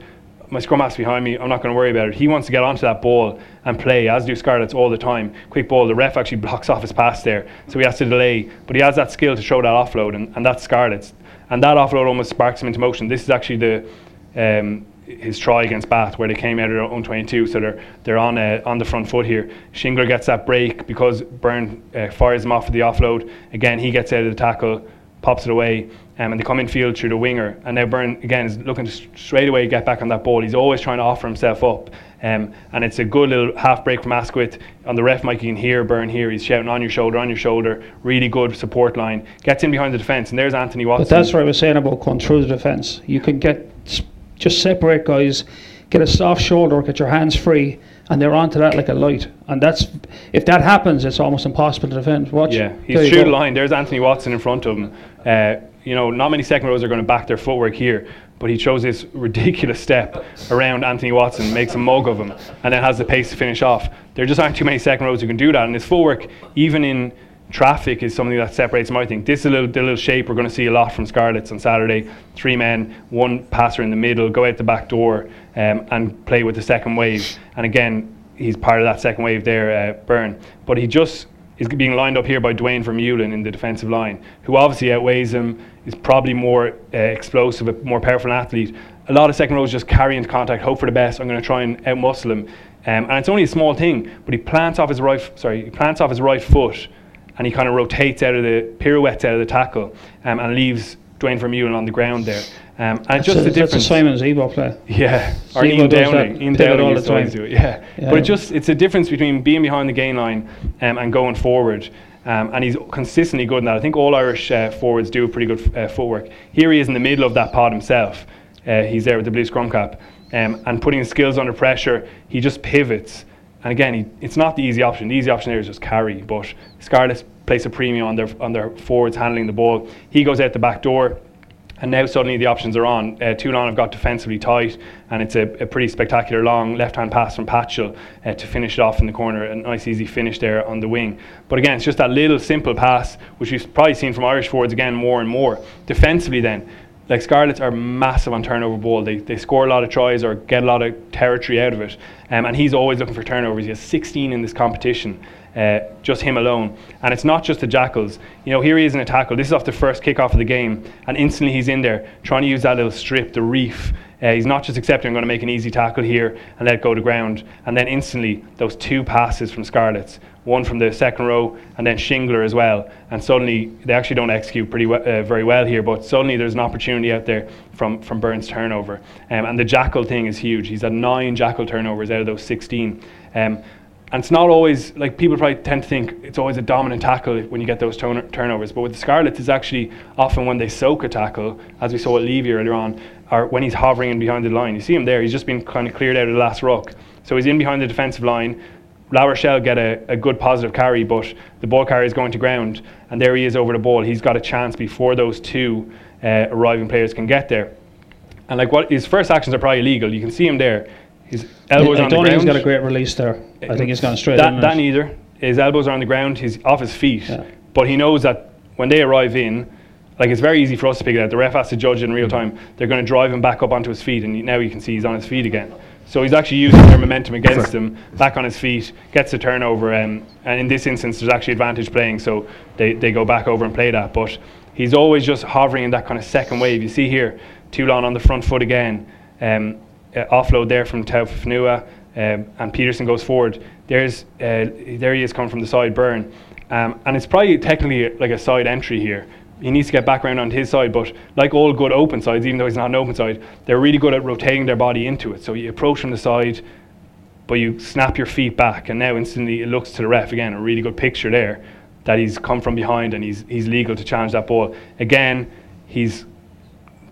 my scrum half's behind me. I'm not going to worry about it. He wants to get onto that ball and play, as do Scarlets all the time. Quick ball. The ref actually blocks off his pass there, so he has to delay. But he has that skill to throw that offload, and, and that's Scarlets. And that offload almost sparks him into motion. This is actually the um, his try against Bath, where they came out of their own 22, so they're they're on uh, on the front foot here. Shingler gets that break because Beirne uh, fires him off for the offload. Again, he gets out of the tackle, pops it away, um, and they come in field through the winger. And now Beirne again is looking to straight away to get back on that ball. He's always trying to offer himself up, um, and it's a good little half break from Asquith. On the ref mic, you can hear Beirne here. He's shouting on your shoulder, on your shoulder. Really good support line. Gets in behind the defence, and there's Anthony Watson. But that's what I was saying about going through the defence. You can get s- just separate guys, get a soft shoulder, get your hands free, and they're onto that like a light. And that's if that happens, it's almost impossible to defend. Watch. Yeah, he's you through the line. There's Anthony Watson in front of him. Uh, you know, not many second rows are going to back their footwork here, but he chose this ridiculous step around Anthony Watson, makes a mug of him, and then has the pace to finish off. There just aren't too many second rows who can do that, and his footwork, even in traffic, is something that separates him. I think this is a little, the little shape we're going to see a lot from Scarlets on Saturday. Three men, one passer in the middle, go out the back door, um, and play with the second wave. And again, he's part of that second wave there, uh. But he just is being lined up here by Duane Vermeulen in the defensive line, who obviously outweighs him, is probably more uh, explosive, a more powerful athlete. A lot of second rows just carry into contact, hope for the best. I'm going to try and outmuscle him, um, and it's only a small thing, but he plants off his right, f- sorry, he plants off his right foot, and he kind of rotates out of the pirouettes out of the tackle, um, and leaves Duane Vermeulen on the ground there. Um, and That's just a, the that's a difference. Simon Zebo play. Yeah, or Zebo Ian Downing. Ian Downing all the time. do it. Yeah, Yeah. but it just it's a difference between being behind the gain line um, and going forward. Um, and he's consistently good in that. I think all Irish uh, forwards do pretty good uh, footwork. Here he is in the middle of that pod himself. Uh, he's there with the blue scrum cap um, and putting his skills under pressure. He just pivots. And again, he, it's not the easy option. The easy option there is just carry. But Scarlets place a premium on their on their forwards handling the ball. He goes out the back door. And now suddenly the options are on. Uh, Toulon have got defensively tight, and it's a, a pretty spectacular long left-hand pass from Patchell uh, to finish it off in the corner. A nice easy finish there on the wing. But again, it's just that little simple pass, which we've probably seen from Irish forwards again more and more. Defensively, then, like Scarlets are massive on turnover ball. They, they score a lot of tries or get a lot of territory out of it. Um, and he's always looking for turnovers. He has 16 in this competition, uh, just him alone. And it's not just the Jackals. You know, here he is in a tackle. This is off the first kickoff of the game. And instantly he's in there trying to use that little strip, the reef. Uh, he's not just accepting, I'm going to make an easy tackle here and let it go to ground. And then instantly, those two passes from Scarlets, one from the second row and then Shingler as well. And suddenly, they actually don't execute pretty uh, very well here, but suddenly there's an opportunity out there from, from Beirne's turnover. Um, and the Jackal thing is huge. He's had nine Jackal turnovers out of those 16. Um, and it's not always, like people probably tend to think it's always a dominant tackle when you get those turn- turnovers. But with the Scarlets, it's actually often when they soak a tackle, as we saw with Leavy earlier on, or when he's hovering in behind the line. You see him there, he's just been kind of cleared out of the last ruck. So he's in behind the defensive line. La Rochelle get a, a good positive carry, but the ball carrier is going to ground, and there he is over the ball. He's got a chance before those two uh, arriving players can get there. And like what his first actions are probably illegal. You can see him there. His elbows I, on I the don't ground. think he's got a great release there. I think he's gone straight that, that neither. His elbows are on the ground. He's off his feet. Yeah. But he knows that when they arrive in, like it's very easy for us to pick it out. The ref has to judge it in real time. They're going to drive him back up onto his feet, and now you can see he's on his feet again. So he's actually using their momentum against him, back on his feet, gets the turnover, um, and in this instance, there's actually advantage playing, so they, they go back over and play that. But he's always just hovering in that kind of second wave. You see here, Toulon on the front foot again, um, uh, offload there from Taofifenua, um, and Peterson goes forward. There's uh, there he is coming from the side, Beirne, um, and it's probably technically like a side entry here. He needs to get background on his side, but like all good open sides, even though he's not an open side, they're really good at rotating their body into it. So you approach from the side, but you snap your feet back, and now instantly it looks to the ref again. A really good picture there that he's come from behind and he's he's legal to challenge that ball. Again, he's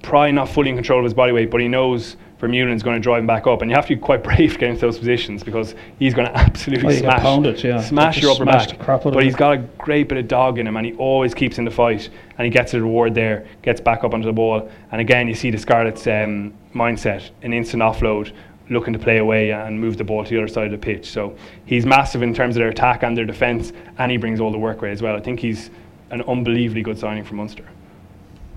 probably not fully in control of his body weight, but he knows Vermeulen's going to drive him back up, and you have to be quite brave into those positions because he's going to absolutely Oh, smash, pounded, yeah. smash your upper back. But it. he's got a great bit of dog in him, and he always keeps in the fight, and he gets a reward there, gets back up onto the ball, and again you see the Scarlets' um, mindset, an instant offload, looking to play away and move the ball to the other side of the pitch. So he's massive in terms of their attack and their defence, and he brings all the work rate as well. I think he's an unbelievably good signing for Munster.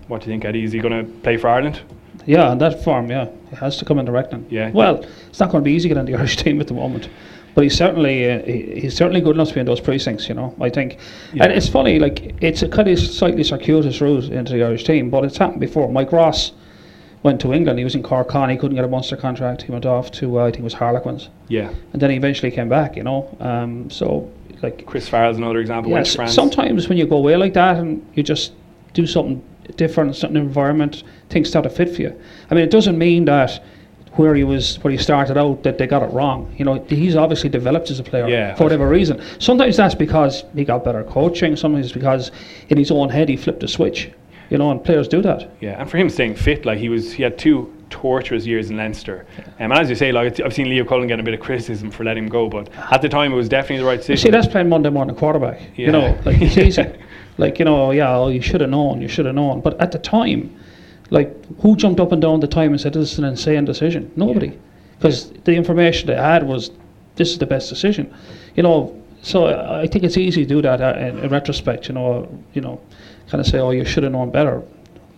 What do you think, Eddie? Is he going to play for Ireland? Yeah, in that form, yeah, he has to come in the reckoning. Yeah. Well, it's not going to be easy getting the Irish team at the moment, but he's certainly uh, he, he's certainly good enough to be in those precincts. You know, I think, Yeah. and it's funny, like it's a kind of slightly circuitous route into the Irish team, but it's happened before. Mike Ross went to England. He was in Cork He couldn't get a Munster contract. He went off to uh, I think it was Harlequins, Yeah. and then he eventually came back. You know, um, so like Chris Farrell's another example. went Yes, to France. sometimes when you go away like that and you just do something different, something environment, things start to fit for you. I mean, it doesn't mean that where he was, where he started out, that they got it wrong. You know, he's obviously developed as a player Yeah. for whatever reason. Sometimes that's because he got better coaching. Sometimes it's because in his own head he flipped a switch. You know, and players do that. Yeah, and for him staying fit, like he was, he had two torturous years in Leinster. Um, and as you say, like I've seen Leo Cullen get a bit of criticism for letting him go, but at the time it was definitely the right You decision. see, that's playing Monday morning quarterback. Yeah. You know, like it's easy. Like you know, yeah, oh, you should have known. You should have known. But at the time, like who jumped up and down the time and said this is an insane decision? Nobody, because the information they had was this is the best decision. You know, so I I think it's easy to do that uh, in, in retrospect. You know, you know, kind of say, oh, you should have known better.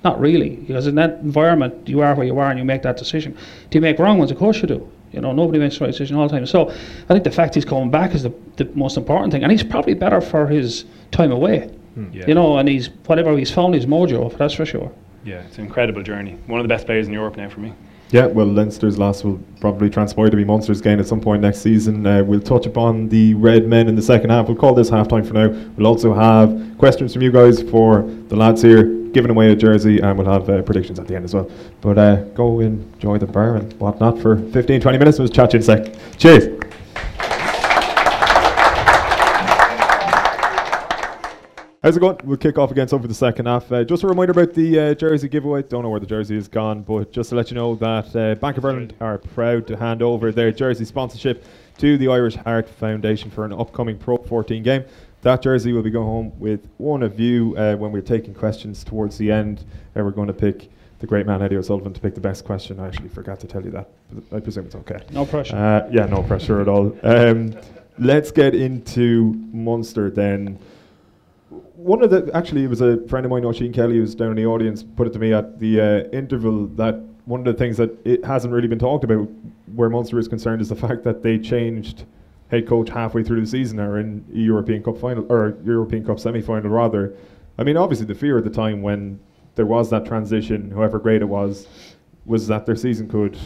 Not really, because in that environment, you are where you are and you make that decision. Do you make wrong ones? Of course you do. You know, nobody makes the right decision all the time. So I think the fact he's coming back is the, the most important thing. And he's probably better for his time away. Yeah. You know, and he's whatever he's found his mojo, that's for sure. yeah, it's an incredible journey. One of the best players in Europe now for me. Yeah, well, Leinster's loss will probably transpire to be Munster's gain at some point next season. Uh, we'll touch upon the Red Men in the second half. We'll call this half time for now. We'll also have questions from you guys for the lads here, giving away a jersey, and we'll have uh, predictions at the end as well. But uh, go enjoy the bar and whatnot for 15 20 minutes. We'll chat you in a sec. Cheers. How's it going? We'll kick off again over the second half. Uh, just a reminder about the uh, jersey giveaway. Don't know where the jersey is gone, but just to let you know that uh, Bank of Ireland are proud to hand over their jersey sponsorship to the Irish Heart Foundation for an upcoming Pro 14 game. That jersey will be going home with one of you uh, when we're taking questions towards the end. Uh, we're going to pick the great man Eddie O'Sullivan to pick the best question. I actually forgot to tell you that. I presume it's okay. No pressure. Uh, yeah, no pressure at all. Um, let's get into Munster then. One of the actually, it was a friend of mine, Oisin Kelly, who's down in the audience, put it to me at the uh, interval that one of the things that it hasn't really been talked about where Munster is concerned is the fact that they changed head coach halfway through the season or in European Cup final or European Cup semi final rather. I mean, obviously the fear at the time when there was that transition, however great it was, was that their season could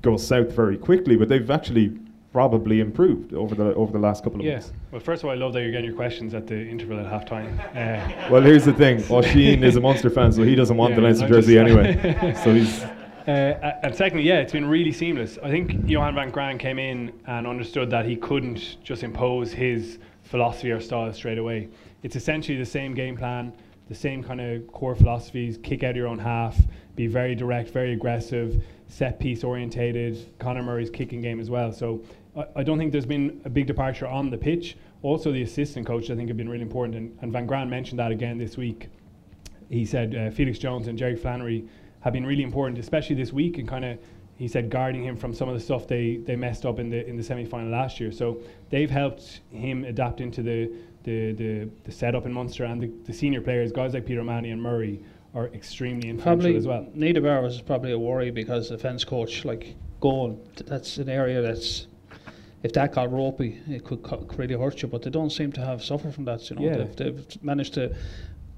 go south very quickly. But they've actually probably improved over the over the last couple of Yeah. months. Well, first of all, I love that you're getting your questions at the interval at halftime. Uh, Well, here's the thing: Oisin is a Munster fan, so he doesn't want Yeah, the Leinster jersey anyway. so he's Uh, and secondly, yeah, it's been really seamless. I think Johan van Graan came in and understood that he couldn't just impose his philosophy or style straight away. It's essentially the same game plan, the same kind of core philosophies kick out your own half, be very direct, very aggressive, set piece orientated. Conor Murray's kicking game as well. So I, I don't think there's been a big departure on the pitch. Also, the assistant coaches I think have been really important, and, and Van Graan mentioned that again this week he said uh, Felix Jones and Jerry Flannery have been really important, especially this week, and kind of he said guarding him from some of the stuff they, they messed up in the in the semi final last year. So they've helped him adapt into the the, the, the setup in Munster and the, the senior players, guys like Peter O'Mahony and Murray are extremely influential Probably as well. Nienaber is probably a worry because the fence coach, like goal, that's an area that's if that got ropey, it could, co- could really hurt you. But they don't seem to have suffered from that. You know, Yeah. they've, they've managed to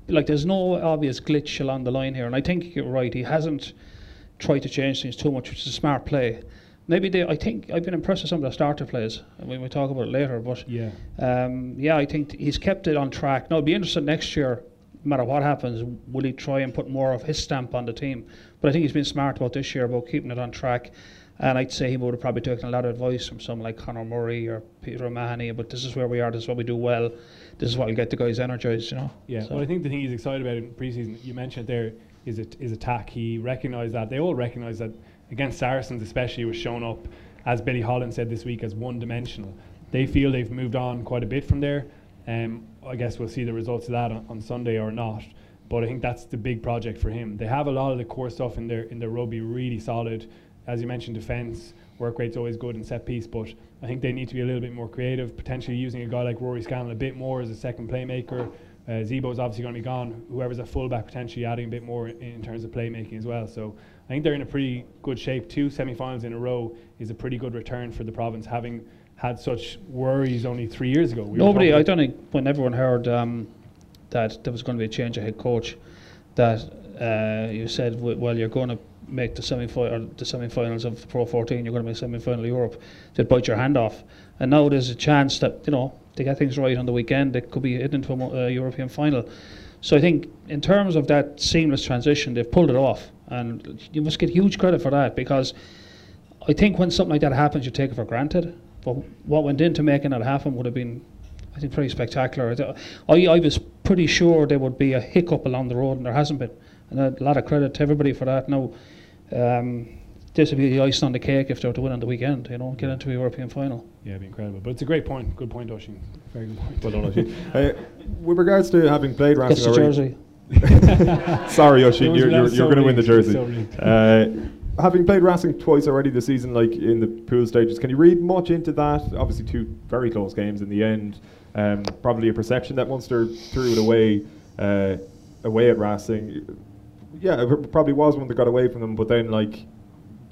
like. There's no obvious glitch along the line here, and I think you're right. He hasn't tried to change things too much, which is a smart play. Maybe they. I think I've been impressed with some of the starter plays, and we will talk about it later. But Yeah. um, yeah, I think he's kept it on track. Now, it'll be interesting next year, no matter what happens, will he try and put more of his stamp on the team? But I think he's been smart about this year about keeping it on track. And I'd say he would have probably taken a lot of advice from someone like Conor Murray or Peter O'Mahony. But this is where we are. This is what we do well. This is what will get the guys energised. You know. Yeah, So- well, I think the thing he's excited about in preseason, you mentioned it there, is it is attack. He recognised that they all recognised that against Saracens, especially, was shown up as Billy Holland said this week as one dimensional. They feel they've moved on quite a bit from there. Um, I guess we'll see the results of that on, on Sunday or not. But I think that's the big project for him. They have a lot of the core stuff in their in their rugby really solid. As you mentioned, defence, work rate's always good in set piece, but I think they need to be a little bit more creative, potentially using a guy like Rory Scannell a bit more as a second playmaker. Uh, Zebo's obviously going to be gone. Whoever's a fullback, potentially adding a bit more in, in terms of playmaking as well. So I think they're in a pretty good shape. Two semi-finals in a row is a pretty good return for the province, having had such worries only three years ago. We Nobody, I don't think, when everyone heard um, that there was going to be a change of head coach, that uh, you said, w- well, you're going to make the semi or the semi-finals of the Pro 14, you're going to make semi-final Europe, they'd bite your hand off. And now there's a chance that you know they get things right on the weekend, they could be into a uh, European final. So I think in terms of that seamless transition, they've pulled it off, and you must get huge credit for that because I think when something like that happens, you take it for granted. But what went into making that happen would have been, I think, pretty spectacular. I, I, I was pretty sure there would be a hiccup along the road, and there hasn't been. And a lot of credit to everybody for that. Now, um, this would be the icing on the cake if they were to win on the weekend, you know, get into a European final. Yeah, it'd be incredible. But it's a great point. Good point, Oisin. Very good point. Well done, Oisin. uh, with regards to having played Gets the wrestling already, jersey. Sorry, It Oisin, was- you're, you're, was you're going to win the jersey. So. Uh, having played Racing twice already this season, like in the pool stages, can you read much into that? Obviously, two very close games in the end. Um, probably a perception that Munster threw it away, uh, away at Racing. Yeah, it probably was one that got away from them, but then like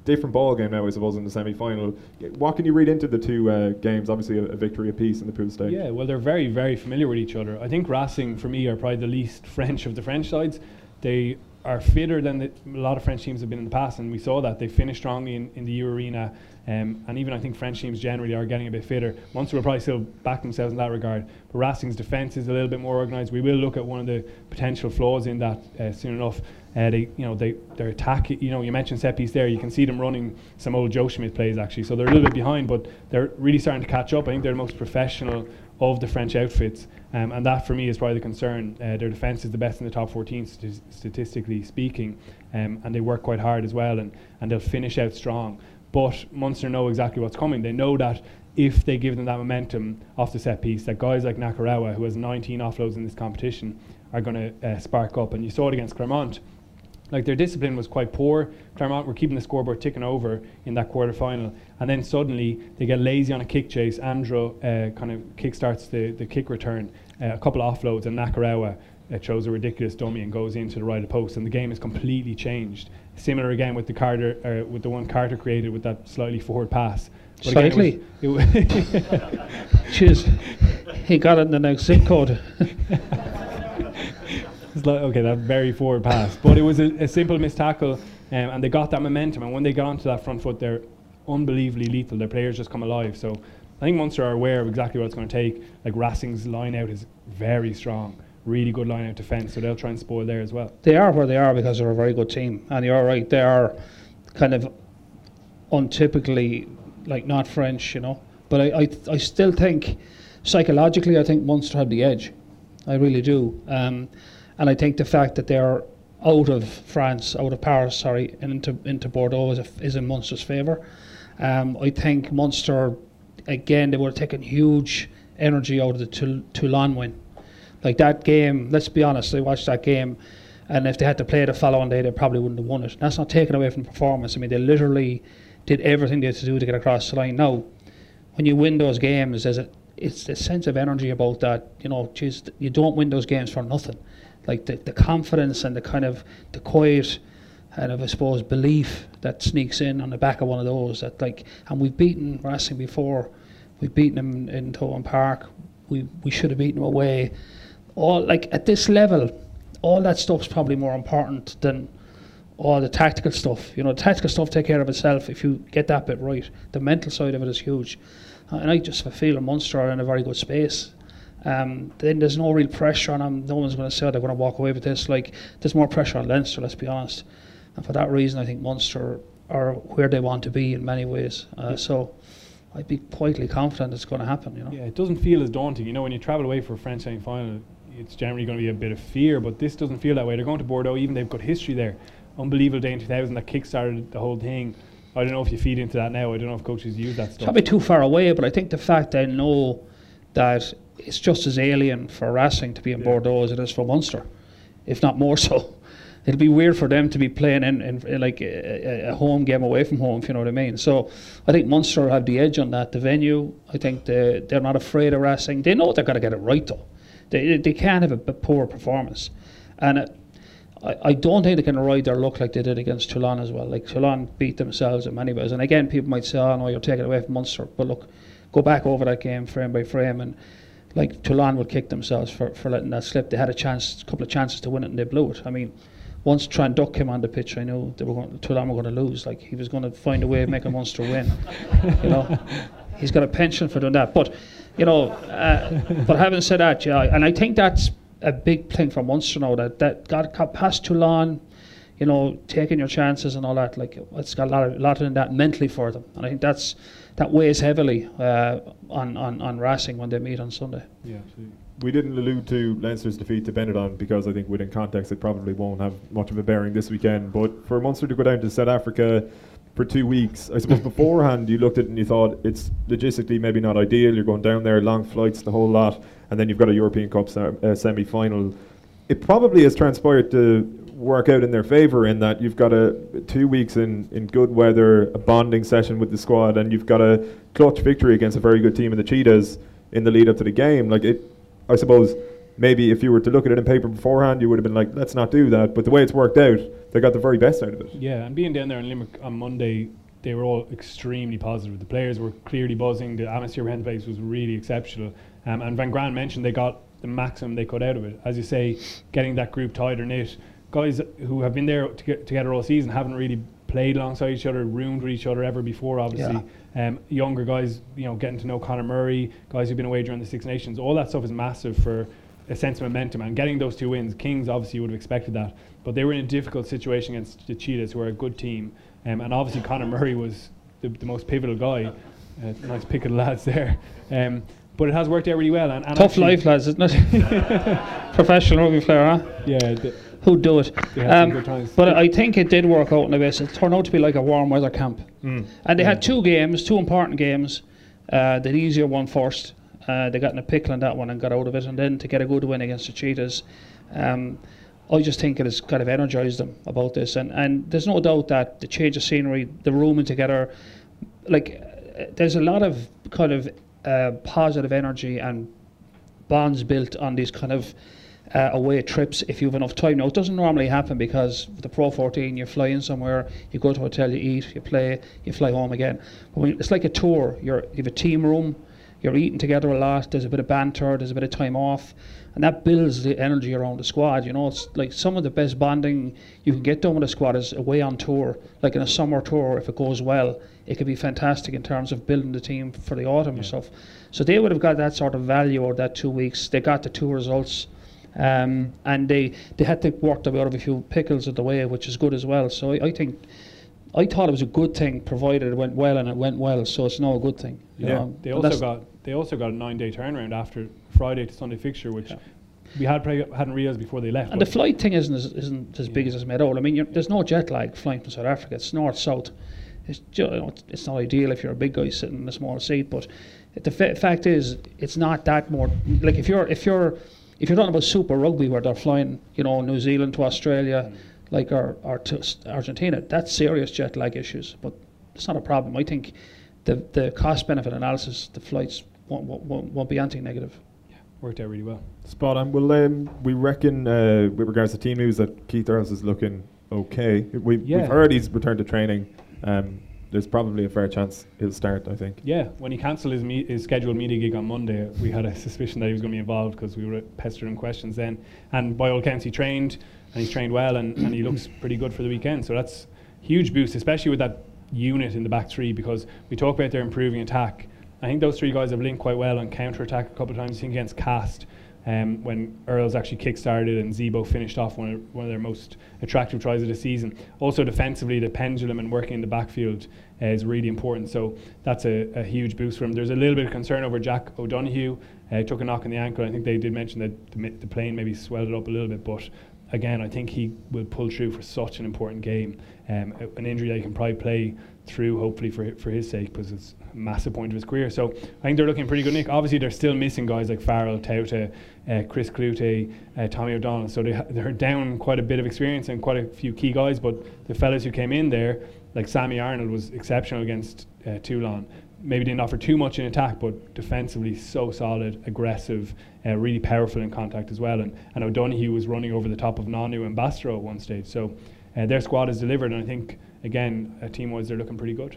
different ball game now, I suppose, in the semi final. What can you read into the two uh, games? Obviously, a, a victory apiece in the pool stage. Yeah, well, they're very, very familiar with each other. I think Racing, for me, are probably the least French of the French sides. They are fitter than the, a lot of French teams have been in the past, and we saw that. They finished strongly in, in the U Arena, um, and even I think French teams generally are getting a bit fitter. Munster will probably still back themselves in that regard, but Racing's defence is a little bit more organised. We will look at one of the potential flaws in that uh, soon enough. Uh, they, you know, they their attack. You know, you mentioned set piece there. You can see them running some old Joe Schmidt plays actually. So they're a little bit behind, but they're really starting to catch up. I think they're the most professional of the French outfits, um, and that for me is probably the concern. Uh, their defence is the best in the top 14 st- statistically speaking, um, and they work quite hard as well, and, and they'll finish out strong. But Munster know exactly what's coming. They know that if they give them that momentum off the set piece, that guys like Nakarawa, who has 19 offloads in this competition, are going to uh, spark up. And you saw it against Clermont. Like their discipline was quite poor. Clermont were keeping the scoreboard ticking over in that quarter final, and then suddenly they get lazy on a kick chase. Andro uh, kind of kickstarts the, the kick return, uh, a couple of offloads, and Nakarawa uh, throws a ridiculous dummy and goes into the right of post, and the game is completely changed. Similar again with the Carter, uh, with the one Carter created with that slightly forward pass. But it it wa- Jeez, he got it in the next zip code. Like, okay, that very forward pass. But it was a, a simple missed tackle, um, and they got that momentum. And when they got onto that front foot, they're unbelievably lethal. Their players just come alive. So I think Munster are aware of exactly what it's going to take. Like Racing's line out is very strong, really good line out defence, so they'll try and spoil there as well. they are where they are because they're a very good team, and you're right. They are kind of untypically like not French, you know. But I, I, I still think psychologically, I think Munster have the edge. I really do, um, and I think the fact that they're out of France, out of Paris, sorry, and into into Bordeaux is, is in Munster's favour. Um, I think Munster, again, they have taken huge energy out of the Toul- Toulon win. Like that game, let's be honest, I watched that game And if they had to play the following day, they probably wouldn't have won it. That's not taken away from the performance. I mean, they literally did everything they had to do to get across the line. Now, when you win those games, there's a it's a sense of energy about that. You know, geez, you don't win those games for nothing. Like the, the confidence and the kind of the quiet kind of I suppose belief that sneaks in on the back of one of those. That like, and we've beaten Racing before. We've beaten them in Thomond Park. We we should have beaten them away. All like at this level, all that stuff's probably more important than all the tactical stuff. You know, the tactical stuff take care of itself if you get that bit right. The mental side of it is huge, uh, and I just feel Munster are in a very good space. Um, then there's no real pressure on them. No one's going to say they're going to walk away with this. Like there's more pressure on Leinster. Let's be honest, and for that reason, I think Munster are where they want to be in many ways. Uh, yeah. So. I'd be quietly confident it's going to happen. You know. Yeah, it doesn't feel as daunting. You know, when you travel away for a French semi-final, it's generally going to be a bit of fear, but this doesn't feel that way. They're going to Bordeaux, even they've got history there. Unbelievable day in 2000 that kick-started the whole thing. I don't know if you feed into that now. I don't know if coaches use that stuff. Probably too far away, but I think the fact they know that it's just as alien for Racing to be in yeah. Bordeaux as it is for Munster, if not more so. It'll be weird for them to be playing in, in, in like a, a, home game away from home, if you know what I mean. So I think Munster have the edge on that. The venue, I think they, they're not afraid of Racing. They know they've got to get it right, though. They, they can't have a, poor performance. And it, I, I don't think they can ride their luck like they did against Toulon as well. Like Toulon beat themselves in many ways. And again, people might say, oh no, you're taking away from Munster. But look, go back over that game frame by frame and like Toulon would kick themselves for, for letting that slip. They had a chance, a couple of chances to win it and they blew it. I mean, once Trent Duck came on the pitch, I knew they were going, Toulon were going to lose. Like he was going to find a way of making Munster win. You know, he's got a pension for doing that. But you know, uh, but having said that, yeah, and I think that's a big thing for Munster now that that got past Toulon, you know, taking your chances and all that. Like it's got a lot, of, a lot in that mentally for them, and I think that's that weighs heavily uh, on, on on Racing when they meet on Sunday. Yeah. We didn't allude to Leinster's defeat to Benetton because I think within context it probably won't have much of a bearing this weekend. But for Munster to go down to South Africa for two weeks. I suppose beforehand you looked at it and you thought it's logistically maybe not ideal. You're going down there, long flights, the whole lot, and then you've got a European Cup se- uh, semi final. It probably has transpired to work out in their favour in that you've got a two weeks in, in good weather, a bonding session with the squad, and you've got a clutch victory against a very good team in the Cheetahs in the lead up to the game. Like it, I suppose maybe if you were to look at it in paper beforehand, you would have been like, let's not do that. But the way it's worked out, they got the very best out of it. Yeah, and being down there in Limerick on Monday, they were all extremely positive. The players were clearly buzzing. The atmosphere behind the place was really exceptional. Um, and Van Graan mentioned they got the maximum they could out of it. As you say, getting that group tighter knit. Guys who have been there to together all season haven't really played alongside each other, roomed with each other ever before, obviously. Yeah. Um, younger guys, you know, getting to know Conor Murray, guys who've been away during the Six Nations, all that stuff is massive for a sense of momentum and getting those two wins. Kings obviously would have expected that, but they were in a difficult situation against the Cheetahs, who are a good team, um, and obviously Conor Murray was the, the most pivotal guy. Uh, nice pick of the lads there. Um, but it has worked out really well. And, and Tough life, lads, isn't it? Professional rugby player, huh? Yeah. Who'd do it? Um, but I think it did work out in a way. It turned out to be like a warm weather camp. Mm. And they had two games, two important games. Uh, the easier one first, uh, they got in a pickle on that one and got out of it, and then to get a good win against the Cheetahs. Um, I just think it has kind of energised them about this, and, and there's no doubt that the change of scenery, the rooming together, like uh, there's a lot of kind of uh, positive energy and bonds built on these kind of uh, away trips if you have enough time. Now, it doesn't normally happen because the Pro 14, you're flying somewhere, you go to a hotel, you eat, you play, you fly home again. But when, it's like a tour. You're, you have a team room, you're eating together a lot. There's a bit of banter. There's a bit of time off, and that builds the energy around the squad. You know, it's like some of the best bonding you can get done with a squad is away on tour, like in a summer tour. If it goes well, it could be fantastic in terms of building the team for the autumn yeah. and stuff. So they would have got that sort of value over that two weeks. They got the two results. Um, and they, they had to work their way out of a few pickles of the way, which is good as well. So I, I think I thought it was a good thing, provided it went well, and it went well. So it's not a good thing. yeah, know? they also got they also got a nine day turnaround after Friday to Sunday fixture, which yeah. we had hadn't realised before they left. And the flight thing isn't as, isn't as yeah. big as it's made out. I mean, there's no jet lag flying from South Africa. It's north south. It's you know, it's not ideal if you're a big guy sitting in a small seat, but the fa- fact is, it's not that more like if you're if you're if you're talking about Super Rugby where they're flying, you know, New Zealand to Australia, mm. like or, or to Argentina, that's serious jet lag issues. But it's not a problem. I think the the cost benefit analysis, the flights won't, won't, won't be anti-negative. Yeah, Worked out really well. Spot on. Well, um, we reckon uh, with regards to team news that Keith Earls is looking okay. We, Yeah. We've heard he's returned to training. Um, there's probably a fair chance he'll start. I think. Yeah, when he cancelled his, me- his scheduled media gig on Monday, we had a suspicion that he was going to be involved because we were pestering questions then. And by all accounts, he trained and he's trained well and, and he looks pretty good for the weekend. So that's huge boost, especially with that unit in the back three because we talk about their improving attack. I think those three guys have linked quite well on counter attack a couple of times. I think against Castres. Um, when Earls actually kick-started and Zebo finished off one of, one of their most attractive tries of the season. Also defensively, the pendulum and working in the backfield uh, is really important. So that's a, a huge boost for him. There's a little bit of concern over Jack O'Donoghue. Uh, took a knock on the ankle. I think they did mention that the, the plane maybe swelled it up a little bit, but again, I think he will pull through for such an important game. Um, an injury that he can probably play through, hopefully for for his sake, because it's a massive point of his career. So I think they're looking pretty good. Nick, obviously they're still missing guys like Farrell, Taute, uh, Chris Cloete, uh, Tommy O'Donnell. So they ha- they're down quite a bit of experience and quite a few key guys. But the fellas who came in there, like Sammy Arnold, was exceptional against uh, Toulon. Maybe didn't offer too much in attack, but defensively so solid, aggressive, uh, really powerful in contact as well. And, and O'Donoghue was running over the top of Nonu and Bastareaud at one stage. So uh, their squad has delivered, and I think again, uh, team wise, they're looking pretty good.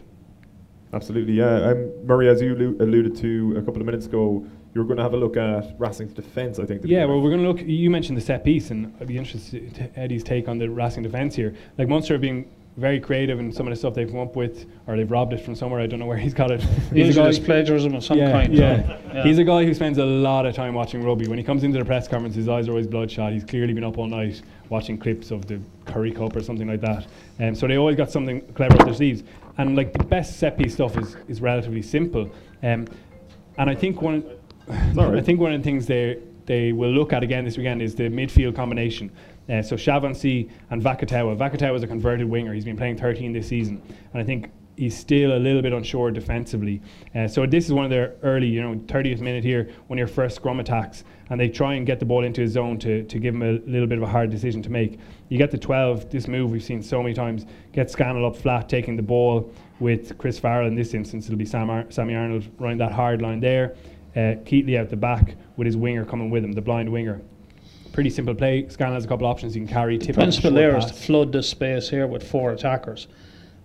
Absolutely, yeah. Um, Murray, as you alluded to a couple of minutes ago, you were going to have a look at Racing's defence. I think. Yeah, well, we're going to look. You mentioned the set piece, and I'd be interested to Eddie's take on the Racing defence here. Like Munster have been very creative in some of the stuff they've come up with, or they've robbed it from somewhere. I don't know where he's got it. He's a guy- plagiarism of some yeah, kind. Yeah. Yeah. he's a guy who spends a lot of time watching rugby. When he comes into the press conference, his eyes are always bloodshot. He's clearly been up all night watching clips of the Currie Cup or something like that. Um, so they always got something clever up their sleeves. And like the best set piece stuff is, is relatively simple. Um, and I think one, right. I think one of the things they they will look at again this weekend is the midfield combination. Uh, so Chavancy and Vakatawa. Vakatawa is a converted winger. He's been playing 13 this season, and I think he's still a little bit unsure defensively. Uh, so this is one of their early, you know, 30th minute here, one of your first scrum attacks, and they try and get the ball into his zone to, to give him a little bit of a hard decision to make. You get the 12, this move we've seen so many times, get Scannell up flat, taking the ball with Chris Farrell in this instance, it'll be Sam Ar- Sammy Arnold running that hard line there. Uh, Keatley out the back with his winger coming with him, the blind winger. Pretty simple play. Scannell has a couple of options. you can carry, The principle there is to flood this space here with four attackers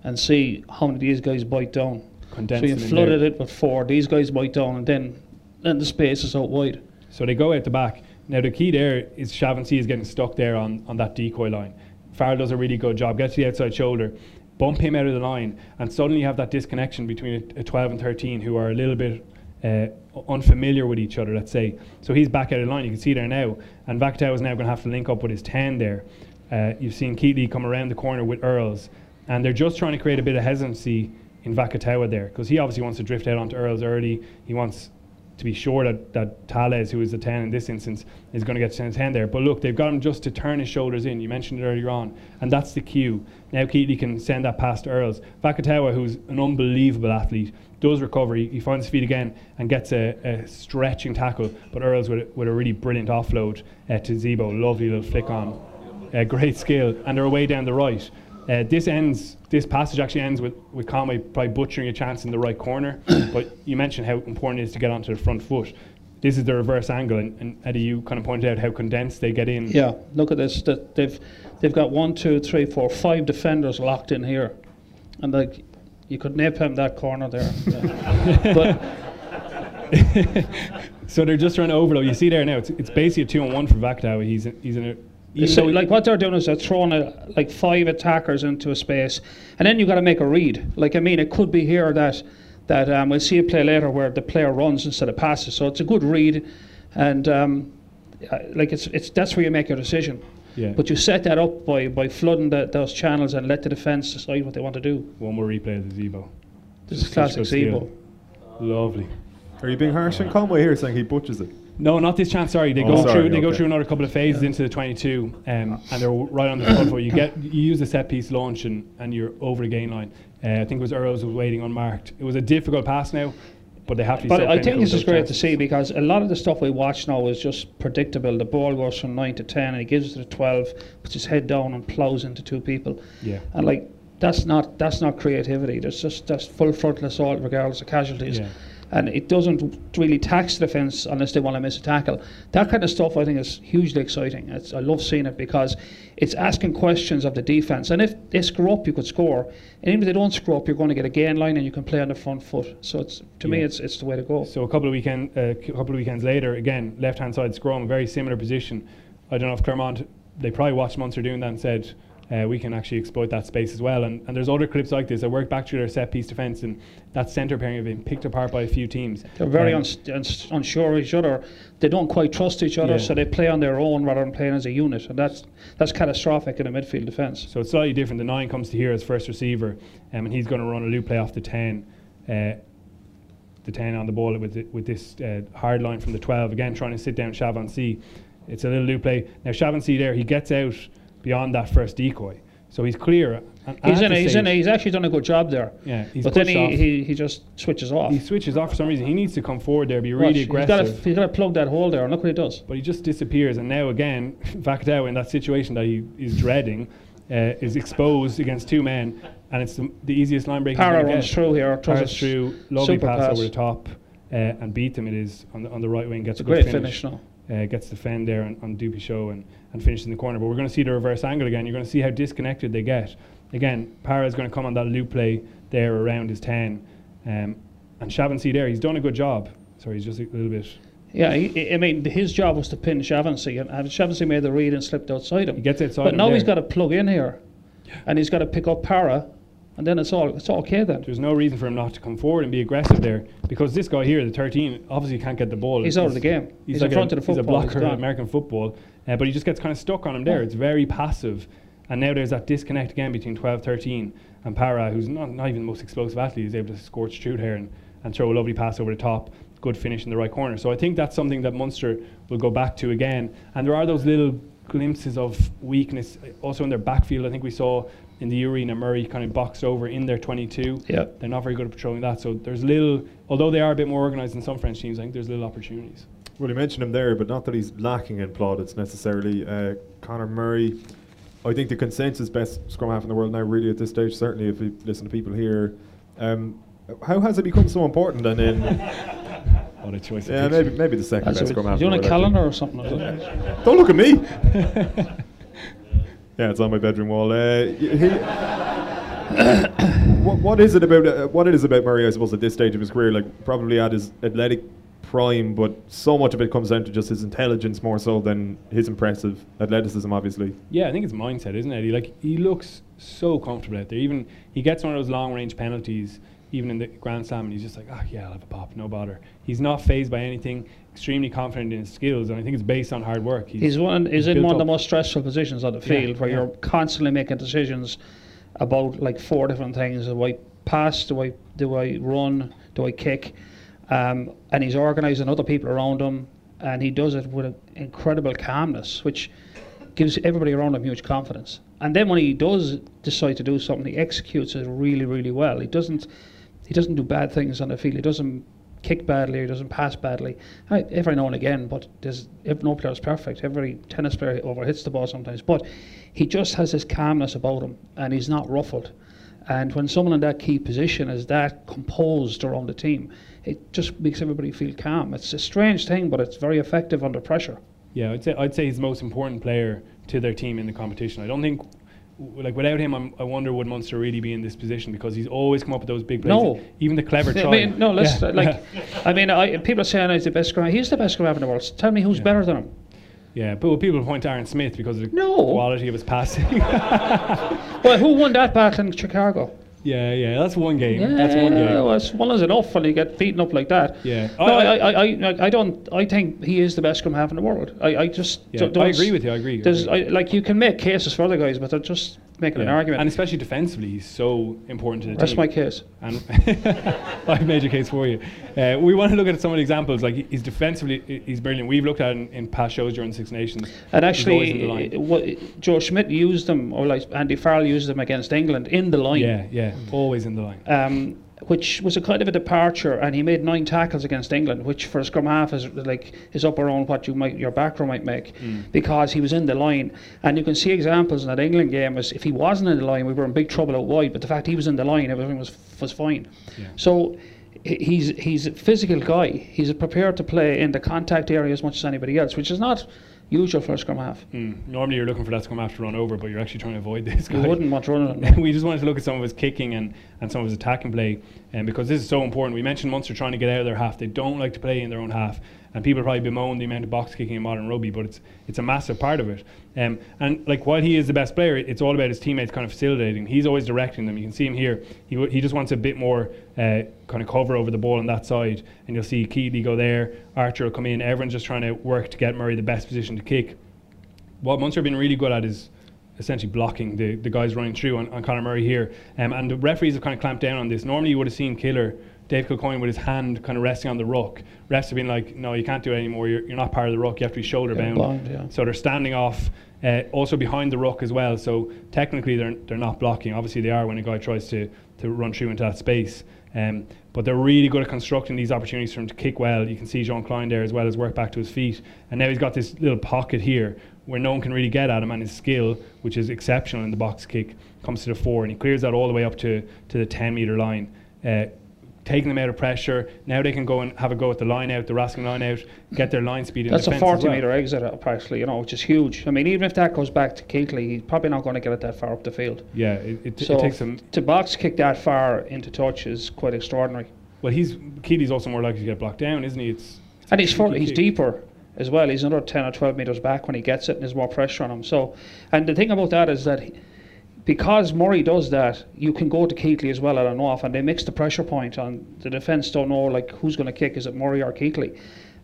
and see how many of these guys bite down. condense so you flooded it with four, these guys bite down, and then then the space is out wide. So they go out the back. Now the key there is Chavancy is getting stuck there on, on that decoy line. Farrell does a really good job, gets to the outside shoulder, bump him out of the line, and suddenly you have that disconnection between a, a 12 and 13 who are a little bit uh, unfamiliar with each other, let's say. So he's back out of line, you can see there now. And Vakatawa is now going to have to link up with his 10 there. Uh, you've seen Keatley come around the corner with Earls, and they're just trying to create a bit of hesitancy in Vakatawa there, because he obviously wants to drift out onto Earls early. He wants to be sure that, that Tales, who is the 10 in this instance, is going to get to 10 there. But look, they've got him just to turn his shoulders in. You mentioned it earlier on. And that's the cue. Now Keatley can send that past Earls. Vakatawa, who's an unbelievable athlete, does recover. He, he finds his feet again and gets a, a stretching tackle. But Earls with, a- with a really brilliant offload uh, to Zebo. Lovely little flick on. Uh, great skill. And they're away down the right. Uh, this ends. This passage actually ends with, with Conway probably butchering a chance in the right corner. but you mentioned how important it is to get onto the front foot. This is the reverse angle, and, and Eddie, you kind of pointed out how condensed they get in. Yeah, look at this. That they've they've got one, two, three, four, five defenders locked in here, and like you could nip him that corner there. But So they're just trying to overload. You see there now, it's, it's basically a two on one for Vakatawa. He's he's in a. so, like what they're doing is they're throwing a, like five attackers into a space, and then you got to make a read. Like I mean, it could be here that that um, we'll see a play later where the player runs instead of passes. So it's a good read, and um, uh, like it's it's that's where you make your decision. Yeah. But you set that up by, by flooding the, those channels and let the defence decide what they want to do. one more replay of the Zebo. This is classic such. Zebo. Lovely. Are you being harsh on Conway here, saying he butches it? No, not this chance. Sorry, they Oh, go sorry, through. They go through another couple of phases into the 22, um, and they're right on the front foot. You get you use a set piece launch, and, and you're over the gain line. Uh, I think it was Earls was waiting unmarked. It was a difficult pass. Now, but they have to. But I think this is great to see because a lot of the stuff we watch now is just predictable. The ball goes from nine to ten, and he gives it to twelve, puts his head down and plows into two people, Yeah. and like that's not that's not creativity. There's just that's full frontal assault regardless of casualties. Yeah. And it doesn't really tax the defence unless they want to miss a tackle. That kind of stuff I think is hugely exciting. It's, I love seeing it because it's asking questions of the defence. And if they screw up, you could score. And even if they don't screw up, you're going to get a gain line and you can play on the front foot. So it's to me, it's it's the way to go. So a couple of weekend, uh, couple of weekends later, again left hand side scrum, very similar position. I don't know if Clermont they probably watched Munster doing that and said uh, we can actually exploit that space as well. And, and there's other clips like this. I work back through their set piece defence and that centre pairing have been picked apart by a few teams. They're very Um, uns- uns- unsure of each other. They don't quite trust each other, Yeah. so they play on their own rather than playing as a unit, and that's that's catastrophic in a midfield defence. So it's slightly different. The nine comes to here as first receiver, um, and he's going to run a loop play off the ten, uh, the ten on the ball with the, with this uh, hard line from the twelve. Again, trying to sit down Chavancy. It's a little loop play. Now Chavancy there, he gets out beyond that first decoy, so he's clear. And He's in. A, he's in. A, he's actually done a good job there. Yeah, he's but then he, he, he just switches off. He switches off for some reason. He needs to come forward there, be Watch, really he's got aggressive. to he's got to plug that hole there, and look what he does. but he just disappears. And now again, Vakatawa in that situation that he is dreading uh, is exposed against two men, and it's the, the easiest line break. Parra runs get. through here, throws through, lovely pass, pass. over the top, uh, and beat him. It is on the, on the right wing. Gets It's a good great finish now. Uh, gets the fend there on, on Show and, and finishes in the corner. But we're going to see the reverse angle again. You're going to see how disconnected they get. Again, Parra is going to come on that loop play there around his 10. Um, and Chavancy there, he's done a good job. Sorry, he's just a little bit. Yeah, he, I mean, his job was to pin Chavancy, and and made the read and slipped outside him. He gets outside but now there. he's got to plug in here, and he's got to pick up Parra, and then it's all it's all okay then. There's no reason for him not to come forward and be aggressive there because this guy here, the 13, obviously can't get the ball. He's out of the game. He's in like front a, of the football. He's a he's blocker in. American football, uh, but he just gets kind of stuck on him there. Yeah. It's very passive. And now there's that disconnect again between 12 13 and Parra, who's not, not even the most explosive athlete, is able to scorch through there and, and throw a lovely pass over the top. Good finish in the right corner. So I think that's something that Munster will go back to again. And there are those little glimpses of weakness uh, also in their backfield. I think we saw in the arena Murray kind of boxed over in their 22. Yeah. They're not very good at patrolling that. So there's little, although they are a bit more organised than some French teams, I think there's little opportunities. Well, you mentioned him there, but not that he's lacking in plaudits necessarily. Uh, Conor Murray, I think the consensus best scrum half in the world now, really at this stage. Certainly, if you listen to people here, um, how has it become so important? And then, What a choice. yeah, maybe maybe the second That's best a, scrum do half. you want a calendar or something? Is it? actually. Don't look at me. yeah, it's on my bedroom wall. Uh, he, what, what is it about uh, what it is about Murray? I suppose at this stage of his career, like probably at his athletic prime, but so much of it comes down to just his intelligence more so than his impressive athleticism, obviously. Yeah, I think it's mindset, isn't it? He like he looks so comfortable out there. Even he gets one of those long range penalties, even in the Grand Slam, and he's just like, oh yeah, I'll have a pop, no bother. He's not phased by anything. Extremely confident in his skills, and I think it's based on hard work. He's one. He's in one of the most stressful positions on the Yeah, field, where yeah. you're constantly making decisions about like four different things: do I pass? Do I do I run? Do I kick? Um, and he's organising other people around him, and he does it with incredible calmness, which gives everybody around him huge confidence. And then when he does decide to do something, he executes it really, really well. He doesn't. He doesn't do bad things on the field. He doesn't kick badly. or doesn't pass badly. I, every now and again, but there's ev- no player is perfect. Every tennis player overhits the ball sometimes, but he just has this calmness about him, and he's not ruffled. And when someone in that key position is that composed around the team, it just makes everybody feel calm. It's a strange thing, but it's very effective under pressure. Yeah, I'd say I'd say he's the most important player to their team in the competition. I don't think. Like without him, I'm, I wonder would Munster really be in this position because he's always come up with those big plays. No. even the clever try. I mean, no, let's Yeah, like. I mean, I, people are saying he's the best scrum. He's the best half in the world. Tell me who's Yeah. better than him. Yeah, but people point to Aaron Smith because of the No. quality of his passing. Well, who won that battle in Chicago? Yeah, yeah, that's one game. that's one game. well, it's one is enough when you get beaten up like that. Yeah. No, I- I, I, I, I don't. I think he is the best scrum half in the world. I, I just. Yeah, don't- I agree with you. I agree. I There's, agree. I, like you can make cases for other guys, but they're just making an argument. And especially defensively, he's so important to the That's team. my case. And I've made your case for you. Uh, we want to look at some of the examples. Like he's defensively, he's brilliant. We've looked at in, in past shows during Six Nations. And He's always in the actually, line. what, Joe Schmidt used them, or like Andy Farrell used them against England in the line. Yeah, yeah, always in the line. Um, which was a kind of a departure, and he made nine tackles against England, which for a scrum half is like is up around what you might your back row might make, mm. because he was in the line, and you can see examples in that England game. Was if he wasn't in the line, we were in big trouble out wide. But the fact he was in the line, everything was was fine. So he's he's a physical guy. He's prepared to play in the contact area as much as anybody else, which is not usual a scrum half. Mm. Normally you're looking for that to come after run over, but you're actually trying to avoid this guy. wouldn't want running. him. we just wanted to look at some of his kicking and, and some of his attacking play, um, because this is so important. We mentioned Munster trying to get out of their half. They don't like to play in their own half, and people probably bemoan the amount of box kicking in modern rugby, but it's it's a massive part of it. Um, and like while he is the best player, it's all about his teammates kind of facilitating. He's always directing them. You can see him here. He w- he just wants a bit more uh, kind of cover over the ball on that side, and you'll see Keatley go there. Archer will come in. Everyone's just trying to work to get Murray the best position to kick what Munster have been really good at is essentially blocking the, the guys running through on, on Conor Murray here. Um, and the referees have kind of clamped down on this. Normally, you would have seen Killer, Dave Kilcoyne, with his hand kind of resting on the ruck. Refs have been like, no, you can't do it anymore. You're, you're not part of the ruck. You have to be shoulder Yeah, bound. bound, yeah. So they're standing off, uh, also behind the ruck as well. So technically, they're, they're not blocking. Obviously, they are when a guy tries to, to run through into that space. Um, but they're really good at constructing these opportunities for him to kick well. You can see Jean Kleyn there as well as work back to his feet. And now he's got this little pocket here where no one can really get at him, and his skill, which is exceptional in the box kick, comes to the fore, and he clears that all the way up to, to the 10 metre line. Uh, taking them out of pressure. Now they can go and have a go at the line out, the Raskin line out, get their line speed in That's a 40 well. metre exit, apparently, you know, which is huge. I mean, even if that goes back to Keatley, he's probably not going to get it that far up the field. Yeah, it, it, So it takes him. to box kick that far into touch is quite extraordinary. Well, he's Keatley's also more likely to get blocked down, isn't he? It's And he's Cheeky he's deeper as well. He's another 10 or 12 metres back when he gets it, and there's more pressure on him. So, and the thing about that is that he- because Murray does that, you can go to Keatley as well at an off, and they mix the pressure point on the defence. Don't know like who's going to kick. Is it Murray or Keatley?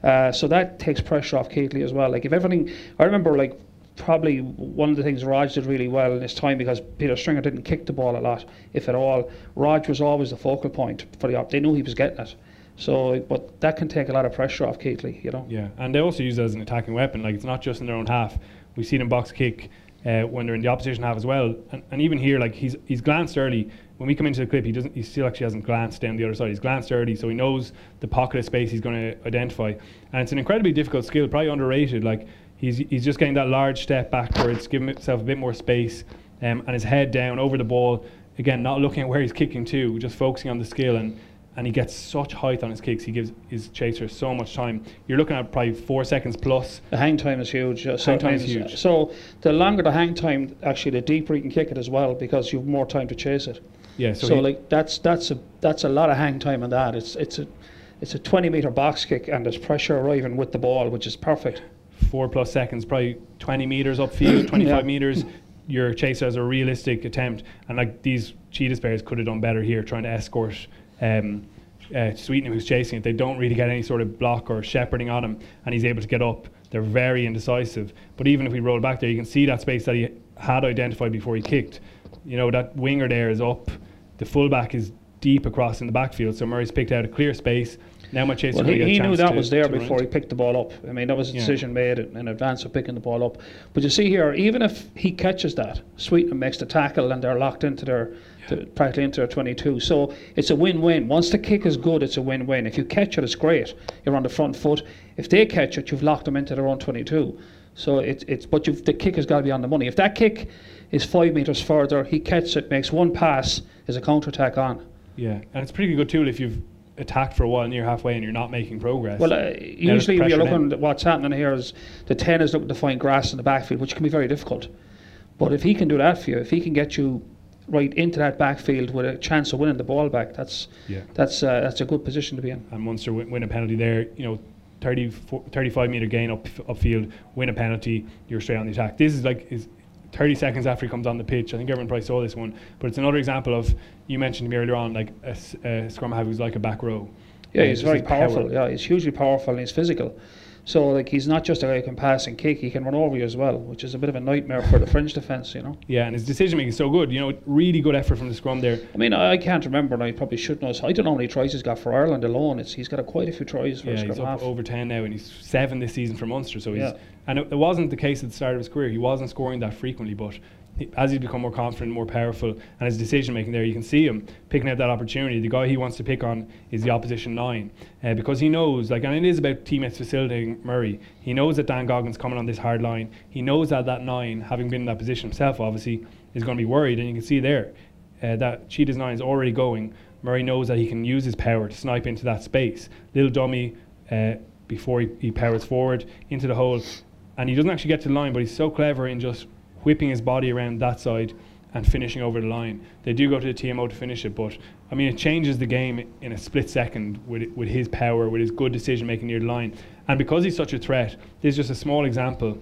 Uh, so that takes pressure off Keatley as well. Like if everything, I remember like probably one of the things Rog did really well in his time because Peter Stringer didn't kick the ball a lot, if at all. Rog was always the focal point for the op. They knew he was getting it. So, but that can take a lot of pressure off Keatley, you know. yeah, and they also use it as an attacking weapon. Like it's not just in their own half. We see them box kick uh, when they're in the opposition half as well. And, and even here, like he's he's glanced early. When we come into the clip, he doesn't. He still actually hasn't glanced down the other side. He's glanced early, so he knows the pocket of space he's going to identify. And it's an incredibly difficult skill, probably underrated. Like he's he's just getting that large step backwards, giving himself a bit more space, um, and his head down over the ball. Again, not looking at where he's kicking to, just focusing on the skill and. And he gets such height on his kicks. He gives his chaser so much time. You're looking at probably four seconds plus. The hang time is huge. uh, Hang time is huge. So the longer the hang time, actually, the deeper you can kick it as well because you've more time to chase it. Yeah, so, So, like that's that's a that's a lot of hang time on that. It's it's a it's a 20 meter box kick and there's pressure arriving with the ball, which is perfect. four plus seconds, probably 20 meters upfield, 25 Yeah. meters. Your chaser has a realistic attempt, and like these cheetahs players could have done better here, trying to escort um, uh, who's chasing it. They don't really get any sort of block or shepherding on him, and he's able to get up. They're very indecisive. But even if we roll back there, you can see that space that he had identified before he kicked. You know that winger there is up. The fullback is deep across in the backfield, so Murray's picked out a clear space. Now my chaser Well, he, he knew that to- was there to run before he picked the ball up. I mean, that was a Yeah. decision made in in advance of picking the ball up. But you see here, even if he catches that, Sweetnam makes the tackle and they're locked into their, practically into their 22. So it's a win-win. Once the kick is good, it's a win-win. If you catch it, it's great. You're on the front foot. If they catch it, you've locked them into their own 22. So it's it's but you've, the kick has got to be on the money. If that kick is five meters further, he catches it, makes one pass, is a counter attack on. Yeah, and it's a pretty good tool if you've attacked for a while and you're halfway and you're not making progress. Well, uh, usually we're looking at what's happening here is the 10 is looking to find grass in the backfield, which can be very difficult. But if he can do that for you, if he can get you right into that backfield with a chance of winning the ball back, that's yeah, that's uh, that's a good position to be in. and Munster win, win a penalty there. You know, 30, 35 meter gain up upfield, win a penalty, you're straight on the attack. This is like is 30 seconds after he comes on the pitch. I think everyone probably saw this one, but it's another example of you mentioned to me earlier on, like a scrum half who's like a back row. Yeah, Uh, he's very his power. powerful. Yeah, he's hugely powerful and he's physical. So like he's not just a guy who can pass and kick; he can run over you as well, which is a bit of a nightmare for the fringe defence. You know. Yeah, and his decision making is so good. You know, really good effort from the scrum there. I mean, I I can't remember, and I probably should know. I don't know how many tries he's got for Ireland alone. It's he's got a, quite a few tries for Yeah, scrum he's up half. over 10 now, and he's seven this season for Munster. So he's Yeah. and it, it wasn't the case at the start of his career. He wasn't scoring that frequently, but as he's become more confident, more powerful, and his decision making there, you can see him picking out that opportunity. The guy he wants to pick on is the opposition nine, uh, because he knows, like, and it is about teammates facilitating Murray. He knows that Dan Goggin's coming on this hard line. He knows that that nine, having been in that position himself, obviously, is going to be worried, and you can see there uh, that Cheetah's nine is already going. Murray knows that he can use his power to snipe into that space. Little dummy uh, before he, he powers forward into the hole, and he doesn't actually get to the line, but he's so clever in just whipping his body around that side and finishing over the line. They do go to the TMO to finish it, but I mean, it changes the game in a split second with, with his power, with his good decision making near the line. And because he's such a threat, this is just a small example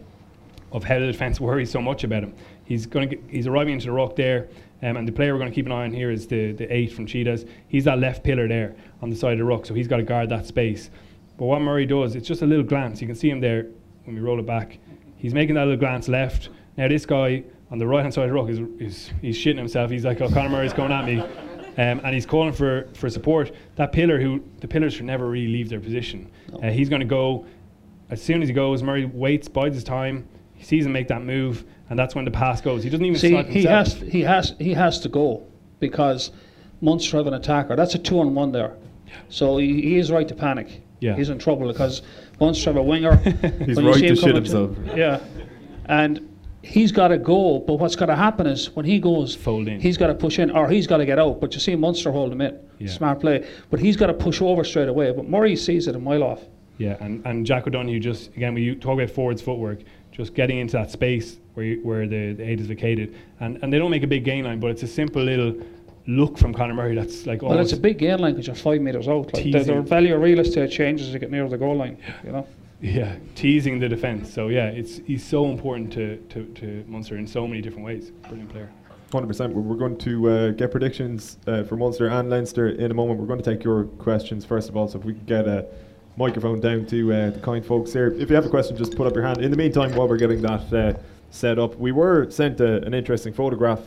of how the defence worries so much about him. He's going to he's arriving into the ruck there, um, and the player we're going to keep an eye on here is the the eight from Cheetahs. He's that left pillar there on the side of the ruck, so he's got to guard that space. But what Murray does, it's just a little glance. You can see him there when we roll it back. He's making that little glance left. Now this guy on the right hand side of the ruck is, is he's shitting himself. He's like, oh, Conor Murray's coming at me. Um, and he's calling for, for support. That pillar, who the pillars should never really leave their position. Uh, he's going to go as soon as he goes. Murray waits, bides his time. He sees him make that move, and that's when the pass goes. He doesn't even See, he has he has he has to go because Munster have an attacker. That's a two on one there. So he, he is right to panic. Yeah. He's in trouble because Munster have a winger. He's right to shit coming himself. yeah. And he's got to go, but what's going to happen is when he goes, Fold in. he's got to push in or he's got to get out. But you see Munster hold him in. Yeah. Smart play. But he's got to push over straight away. But Murray sees it a mile off. Yeah, and, and Jack O'Donoghue just again when you talk about forwards footwork, just getting into that space where you, where the, the eight is vacated, and, and they don't make a big gain line, but it's a simple little look from Conor Murray that's like Well, it's a big gain line because you're five metres out. Like the, their value of real estate changes as you get near the goal line. You know. Yeah teasing the defense. So yeah, it's he's so important to, to, to Munster in so many different ways. Brilliant player. Hundred percent. We're going to uh, get predictions uh, for Munster and Leinster in a moment. We're going to take your questions first of all. So if we could get a microphone down to uh, the kind folks here. If you have a question, just put up your hand. In the meantime, while we're getting that uh, set up, we were sent a, an interesting photograph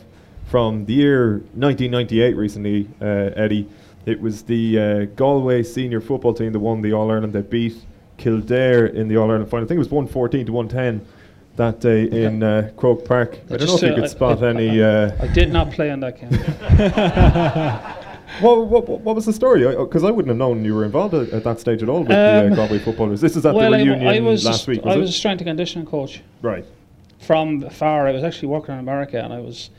from the year 1998 recently, uh, Eddie. It was the uh, Galway senior football team that won the All Ireland. They beat Kildare in the All Ireland final. I think it was 114 to 110 that day in uh, Croke Park. I, don't know if you uh, could I- spot I- any. Uh, I did not play on that game. what, what, what what was the story? Because I, wouldn't have known you were involved at, at that stage at all with the Um, uh, Galway footballers. This is at well, the I, reunion I was last week, was I it? was a strength and conditioning coach right. from far. I was actually working in America, and I was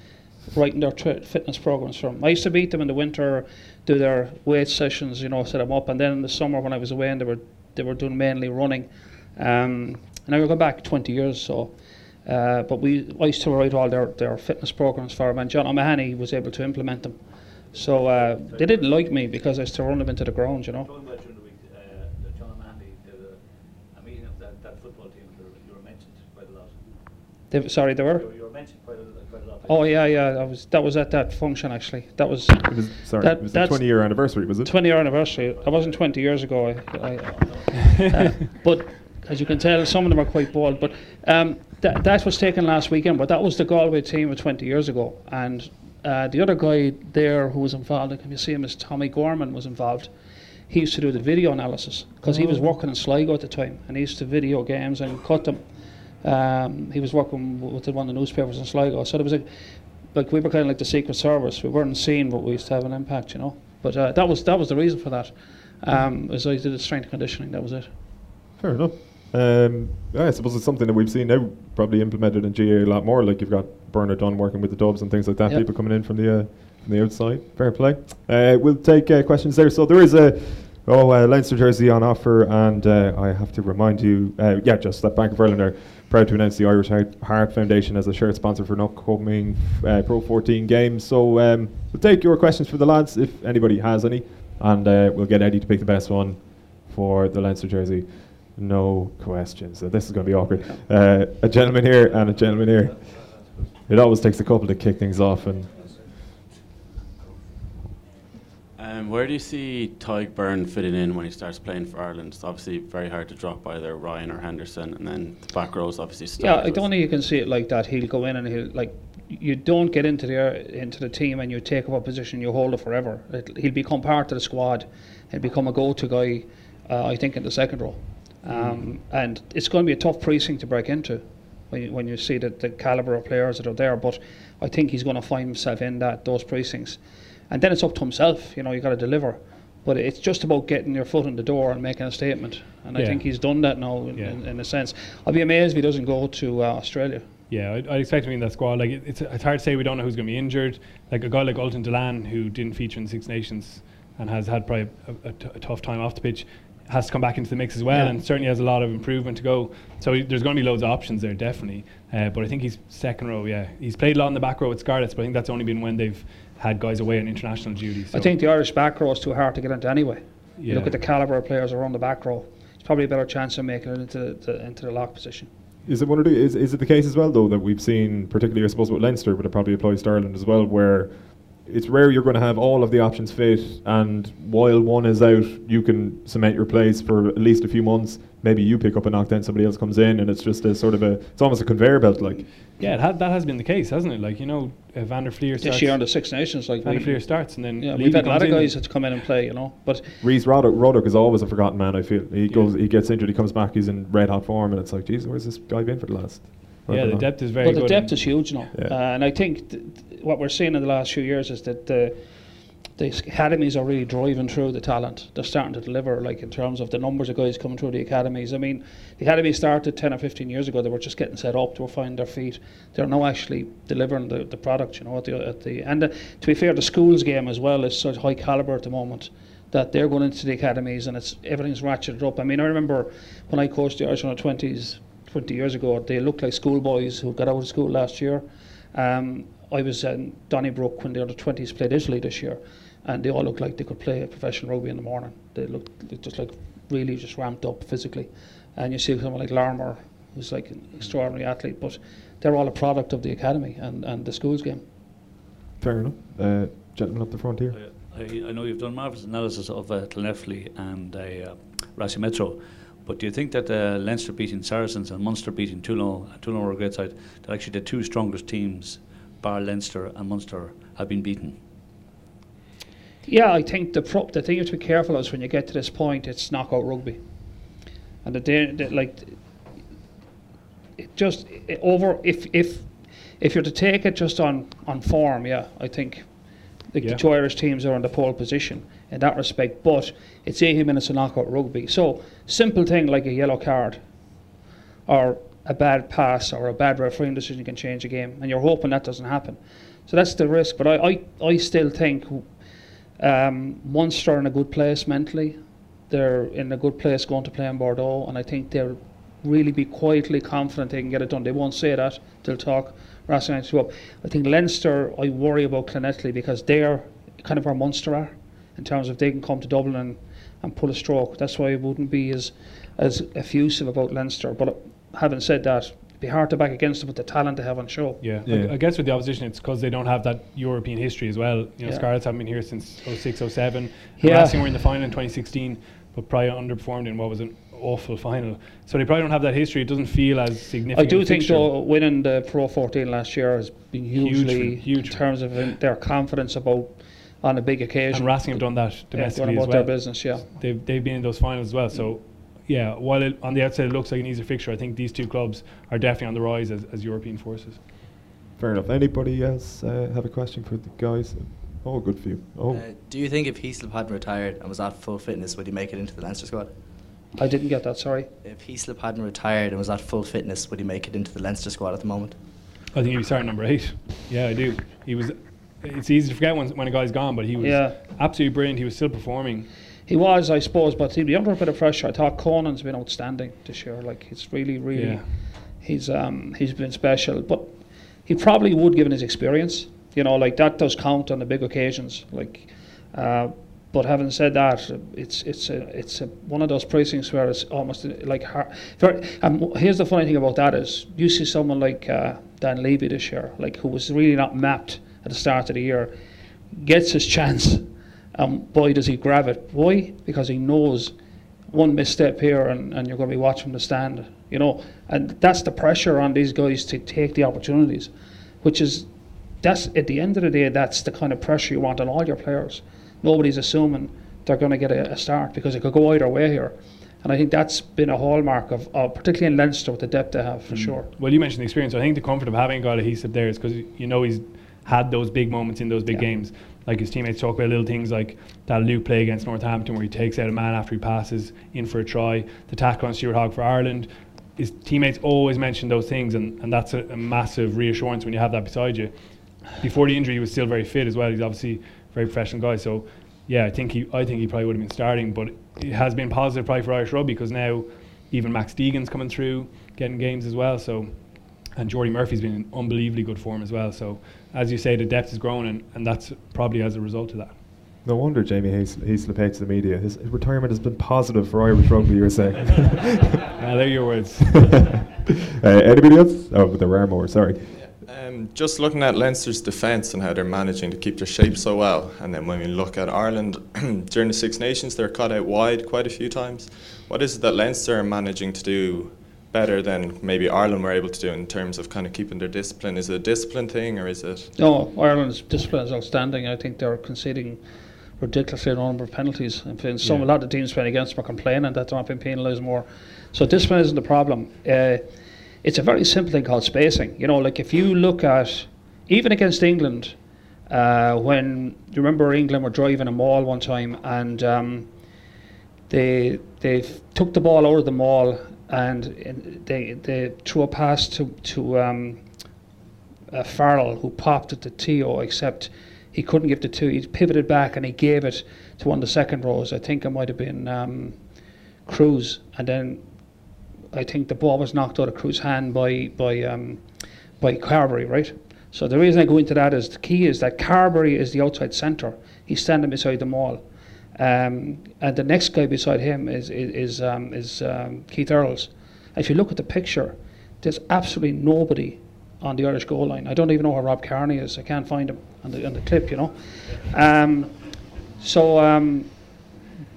writing their tri- fitness programs from. I used to beat them in the winter, do their weight sessions, you know, set them up, and then in the summer when I was away, and they were they were doing mainly running. Um, and I were going back 20 years, so. Uh, but we I used to write all their, their fitness programs for them, and John O'Mahony was able to implement them. So uh, they didn't like me because I used to run them into the ground, you know. Talking about during the week, uh, that John O'Mahony did a, a meeting of that, that football team. You were, mentioned quite a lot. They, sorry, they were. you were mentioned quite a, quite a lot. Oh yeah, yeah. That was that was at that function actually. That was It was, sorry, That- it was the 20 year anniversary, was it? 20 year anniversary. That wasn't 20 years ago. I, I, uh, but as you can tell, some of them are quite bold. But um, that that was taken last weekend. But that was the Galway team of 20 years ago. And uh, the other guy there who was involved, if you see him, is Tommy Gorman was involved. He used to do the video analysis because he was working in Sligo at the time, and he used to video games and cut them. Um, he was working with one of the newspapers in Sligo, so there was a like we were kind of like the Secret Service. We weren't seen, but we used to have an impact, you know. But uh, that was that was the reason for that. Um, as I did the strength conditioning, that was it. Fair enough. Um, yeah, I suppose it's something that we've seen now probably implemented in GAA a lot more. Like you've got Bernard Dunne working with the Dubs and things like that. Yep. People coming in from the uh, from the outside. Fair play. Uh, we'll take uh, questions there. So there is a oh uh, Leinster jersey on offer, and uh, I have to remind you, uh, yeah, just that Bank of Ireland are proud to announce the Irish Heart, Foundation as a shared sponsor for an upcoming uh, Pro 14 games. So um, we'll take your questions for the lads if anybody has any, and uh, we'll get Eddie to pick the best one for the Leinster jersey. No questions. So this is going to be awkward. Uh, a gentleman here and a gentleman here. It always takes a couple to kick things off, and Um, where do you see Tadhg Beirne fitting in when he starts playing for Ireland? It's obviously very hard to drop either Ryan or Henderson, and then the back row's obviously Yeah, I don't think you can see it like that. He'll go in and he'll like. You don't get into the into the team and you take up a position. You hold it forever. It, he'll become part of the squad. He'll become a go-to guy. Uh, I think in the second row, um, and it's going to be a tough precinct to break into. when you, when you see the, the calibre of players that are there. But I think he's going to find himself in that those precincts, and then it's up to himself. You know, you got to deliver. But it's just about getting your foot in the door and making a statement. And I think he's done that now in, Yeah. in, in a sense. I'll be amazed if he doesn't go to uh, Australia. Yeah, I'd, I'd expect him in that squad. Like it, it's it's hard to say. We don't know who's going to be injured. Like a guy like Ultan Dillane, who didn't feature in Six Nations and has had probably a, a t- a tough time off the pitch, has to come back into the mix as well, Yeah. and certainly has a lot of improvement to go. So he, there's going to be loads of options there, definitely. Uh, but I think he's second row. Yeah, he's played a lot in the back row with Scarlets, but I think that's only been when they've had guys away on international duty. So I think the Irish back row is too hard to get into anyway. You look at the calibre of players around the back row. It's probably a better chance of making it into the, into the lock position. Is it one or two? Is, is it the case as well though that we've seen, particularly I suppose with Leinster, but it probably applies to Ireland as well, where it's rare you're going to have all of the options fit, and while one is out, you can cement your place for at least a few months. Maybe you pick up a knock, then somebody else comes in, and it's just a sort of a, it's almost a conveyor belt, like. yeah, it ha- that has been the case, hasn't it? Like you know, uh, Van der Flier starts. This year in the Six Nations, like Van der we, Flier starts, and then yeah, Leavy we've had a lot of guys that come in and play, you know. But Rhys Ruddock, Ruddock is always a forgotten man. I feel he goes, he gets injured, he comes back, he's in red hot form, and it's like, geez, where's this guy been for the last? Yeah, the depth is very but good. the depth is huge now, Yeah. uh, and I think th- th- what we're seeing in the last few years is that the the academies are really driving through the talent. They're starting to deliver, like in terms of the numbers of guys coming through the academies. I mean, the academy started ten or fifteen years ago. They were just getting set up. They were finding their feet. They're now actually delivering the, the product. You know, at the, at the and uh, to be fair, the schools game as well is such high caliber at the moment that they're going into the academies and it's everything's ratcheted up. I mean, I remember when I coached the Irish under twenties. 20 years ago, they looked like schoolboys who got out of school last year. Um, I was in Donnybrook when the under 20s played Italy this year, and they all looked like they could play professional rugby in the morning. They looked, looked just like really just ramped up physically. And you see someone like Larmour, who's like an extraordinary athlete, but they're all a product of the academy and, and the schools game. Fair enough. Uh, gentleman up the front here. I, I know you've done marvellous analysis of uh, Llanelli and uh, uh, Metro, but do you think that uh, Leinster beating Saracens and Munster beating Toulon, uh, Toulon were a great side, that actually the two strongest teams, bar Leinster and Munster, have been beaten? Yeah, I think the pro- the thing you have to be careful is when you get to this point, it's knockout rugby, and the, da- the like, it just it over if if if you're to take it just on on form, yeah, I think the, Yeah. the two Irish teams are in the pole position in that respect. But it's 80 minutes of knockout rugby, so simple thing like a yellow card, or a bad pass or a bad refereeing decision can change a game, and you're hoping that doesn't happen. So that's the risk. But I I, I still think um, Munster in a good place mentally. They're in a good place going to play in Bordeaux, and I think they'll really be quietly confident they can get it done. They won't say that; they'll talk. Racing United up. I think Leinster. I worry about Llanelli because they're kind of where Munster are in terms of they can come to Dublin and, and pull a stroke. That's why I wouldn't be as as effusive about Leinster. But having said that, it'd be hard to back against them with the talent they have on show. Yeah, Yeah. I, I guess with the opposition, it's because they don't have that European history as well. You know, Yeah. Scarlets haven't been here since 06, 07. Yeah. Racing were in the final in 2016, but probably underperformed in what was an awful final. So they probably don't have that history. It doesn't feel as significant. I do think fixture. though winning the Pro 14 last year has been Huge for- hugely huge in terms of in their confidence about on a big occasion. And Racing have done that domestically about as well. their business, yeah. They've, they've been in those finals as well. So, yeah, while it, on the outside it looks like an easy fixture, I think these two clubs are definitely on the rise as, as European forces. Fair enough. Anybody else uh, have a question for the guys? Oh, good for you. Oh, Uh, do you think if Heaslip hadn't retired and was at full fitness, would he make it into the Leinster squad? I didn't get that. Sorry. If Heaslip hadn't retired and was at full fitness, would he make it into the Leinster squad at the moment? I think he'd be starting number eight. Yeah, I do. He was. It's easy to forget when, when a guy's gone, but he was Yeah. absolutely brilliant. He was still performing. He was, I suppose, but he'd be under a bit of pressure. I thought Conan's been outstanding this year. Like he's really, really, Yeah. he's um he's been special. But he probably would, given his experience. You know, like that does count on the big occasions. Like, uh, but having said that, it's it's a it's a, one of those precincts where it's almost like hard. And here's the funny thing about that is you see someone like uh, Dan Leavy this year, like who was really not mapped at the start of the year, gets his chance. And boy, does he grab it. Why? Because he knows one misstep here and, and you're going to be watching the stand, you know. And that's the pressure on these guys to take the opportunities, which is, that's at the end of the day, that's the kind of pressure you want on all your players. Nobody's assuming they're going to get a, a start because it could go either way here. And I think that's been a hallmark of, of particularly in Leinster with the depth they have for mm. sure. Well, you mentioned the experience. I think the comfort of having a guy like Heaslip there is because you know he's had those big moments in those big Yeah. games. Like his teammates talk about little things like that Luke play against Northampton where he takes out a man after he passes in for a try, the tackle on Stuart Hogg for Ireland. His teammates always mention those things, and, and that's a, a massive reassurance when you have that beside you. Before the injury, he was still very fit as well. He's obviously a very professional guy. So, yeah, I think he, I think he probably would have been starting, but it has been positive probably for Irish rugby because now even Max Deegan's coming through, getting games as well. So, and Jordi Murphy's been in unbelievably good form as well. So, as you say, the depth is growing, and, and that's probably as a result of that. No wonder Jamie Heaslip, Heaslip hates the media. His, his retirement has been positive for Irish rugby, you were saying. Now, there are your words. uh, anybody else? Oh, there are more, sorry. Um, just looking at Leinster's defence and how they're managing to keep their shape so well, and then when we look at Ireland during the Six Nations, they're cut out wide quite a few times. What is it that Leinster are managing to do better than maybe Ireland were able to do in terms of kind of keeping their discipline? Is it a discipline thing, or is it? No, Ireland's discipline is outstanding. I think they're conceding ridiculously a number of penalties. In fact, some Yeah. a lot of the teams playing against them are complaining that they're not being penalised more. So discipline isn't the problem. Uh, it's a very simple thing called spacing. You know, like if you look at even against England, uh, when you remember England were driving a maul one time and um, they they took the ball out of the maul and they they threw a pass to to um, uh, Farrell who popped it to Te'o, except he couldn't give the two. He pivoted back and he gave it to one of the second rows. I think it might have been um, Kruis, and then I think the ball was knocked out of Kruis's hand by by um, by Carberry, right? So the reason I go into that is the key is that Carberry is the outside centre. He's standing beside the maul. Um, and the next guy beside him is is is, um, is um, Keith Earls. If you look at the picture, there's absolutely nobody on the Irish goal line. I don't even know where Rob Kearney is. I can't find him on the on the clip, you know. Um, so um,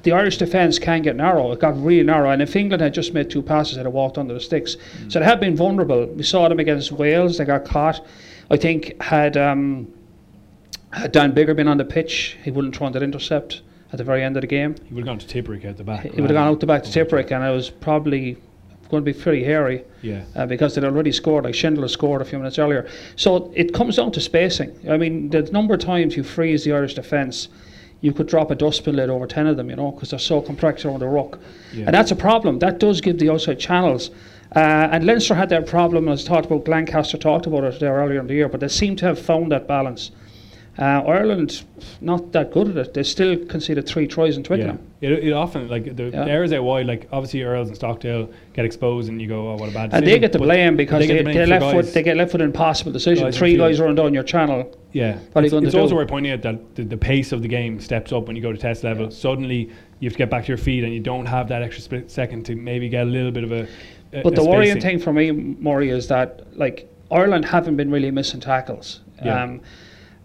the Irish defence can get narrow. It got really narrow, and if England had just made two passes, they'd have walked under the sticks. So they have been vulnerable. We saw them against Wales; they got caught. I think had um, had Dan Biggar been on the pitch, he wouldn't have thrown that intercept at the very end of the game. He would have gone to Tipuric out the back. He would have gone out the back to Tipuric, and it was probably going to be pretty hairy Yeah. uh, because they'd already scored, like Shingler scored a few minutes earlier. So it comes down to spacing. I mean, the number of times you freeze the Irish defence, you could drop a dustbin lid over 10 of them, you know, because they're so compressed around the ruck. Yeah. And that's a problem. That does give the outside channels. Uh, and Leinster had that problem, as talked about, Lancaster talked about it there earlier in the year, but they seem to have found that balance. Uh, Ireland, not that good at it. They still conceded three tries in Twickenham. Yeah. It, it often like the, Yeah. errors out wide, like obviously Earls and Stockdale get exposed, and you go, "Oh, what a bad." And they get the blame because they they, get the they, left foot, guys- they get left with an impossible decision. Guys Three guys run down your channel. Yeah, What are it's, it's do? also worth pointing out that the, the pace of the game steps up when you go to test level. Suddenly, you have to get back to your feet, and you don't have that extra split second to maybe get a little bit of a. a But a the worrying thing for me, Maury, is that like Ireland haven't been really missing tackles, Yeah. um,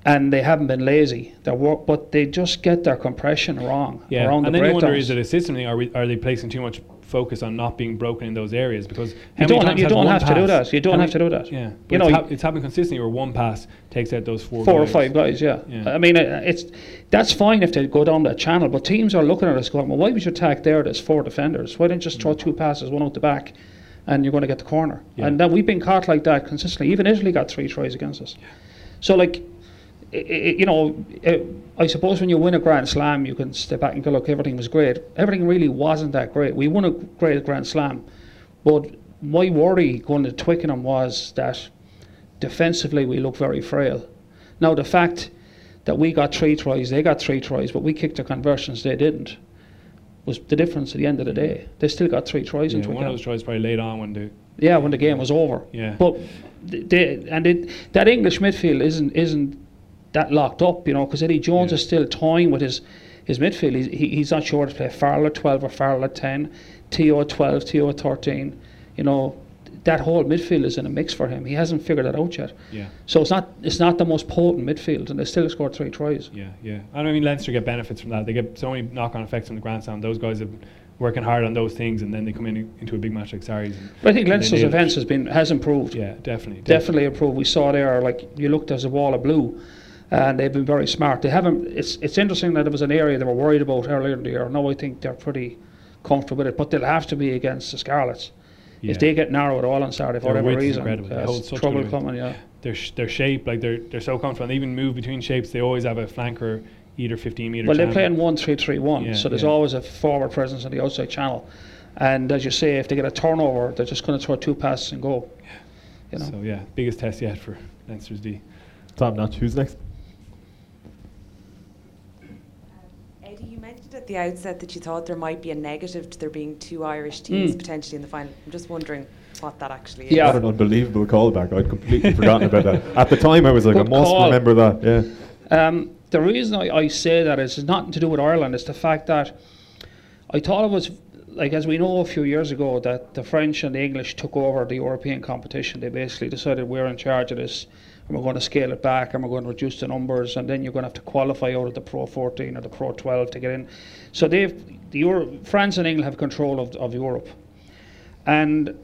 and they haven't been lazy. They're wor- but they just get their compression wrong Yeah, around and the then you wonder: is it a system thing? Are we, are they placing too much focus on not being broken in those areas? Because how You don't, times you don't have to do that. You don't how have to do that. Yeah, You know, it's, hap- it's happening consistently where one pass takes out those four. four or five guys. Yeah, Yeah. I mean uh, it's that's fine if they go down that channel, but teams are looking at us going, well, why would you attack there? There's four defenders. Why don't you just throw two passes, one out the back, and you're going to get the corner? Yeah. And then we've been caught like that consistently. Even Italy got three tries against us. So like. I- i- You know, uh, I suppose when you win a Grand Slam, you can step back and go, "Look, everything was great." Everything really wasn't that great. We won a great Grand Slam, but my worry going to Twickenham was that defensively we looked very frail. Now the fact that we got three tries, they got three tries, but we kicked the conversions, they didn't, was the difference at the end of the day. They still got three tries in Yeah, one of those tries probably late on when the Yeah, when the game was over. Yeah. But they, and it, that English midfield isn't isn't that locked up, you know, because Eddie Jones Yeah. is still toying with his his midfield. He's, he, he's not sure to play Farrell at 12 or Farrell at 10, Te'o at 12, Te'o at 13. You know, that whole midfield is in a mix for him. He hasn't figured that out yet. yeah. So it's not it's not the most potent midfield, and they still scored three tries. Yeah, yeah. And I mean, Leinster get benefits from that. They get so many knock-on effects from the Grand Slam. Those guys have working hard on those things, and then they come in into a big match like Sarries. But I think Leinster's defence has been has improved. Yeah, definitely. definitely improved. We saw there, like you looked, as a wall of blue, and they've been very smart. They haven't. It's it's interesting that it was an area they were worried about earlier in the year. Now I think they're pretty comfortable with it. But they'll have to be against the Scarlets. Yeah. If they get narrow at all on Saturday for Their whatever width is reason, incredible. They uh, hold such trouble good width. coming. Yeah. their sh- their shape, like they're they're so comfortable. And they even move between shapes. They always have a flanker, either 15 meter. Well, they channel. play in one three three one, Yeah, so there's yeah. always a forward presence on the outside channel. And as you say, if they get a turnover, they're just going to throw two passes and go. You know. So yeah, biggest test yet for Leinster's D. Top notch. Who's next? Eddie, you mentioned at the outset that you thought there might be a negative to there being two Irish teams Mm. potentially in the final. I'm just wondering what that actually is. Yeah. What an unbelievable callback. I'd completely forgotten about that. At the time, I was like, I must call. remember that. Yeah. Um, the reason I, I say that is it's nothing to do with Ireland. It's the fact that I thought it was like as we know a few years ago that the French and the English took over the European competition. They basically decided we're in charge of this we're going to scale it back and we're going to reduce the numbers and then you're going to have to qualify out of the Pro 14 or the Pro 12 to get in. So they've the Euro, France and England have control of, of Europe. And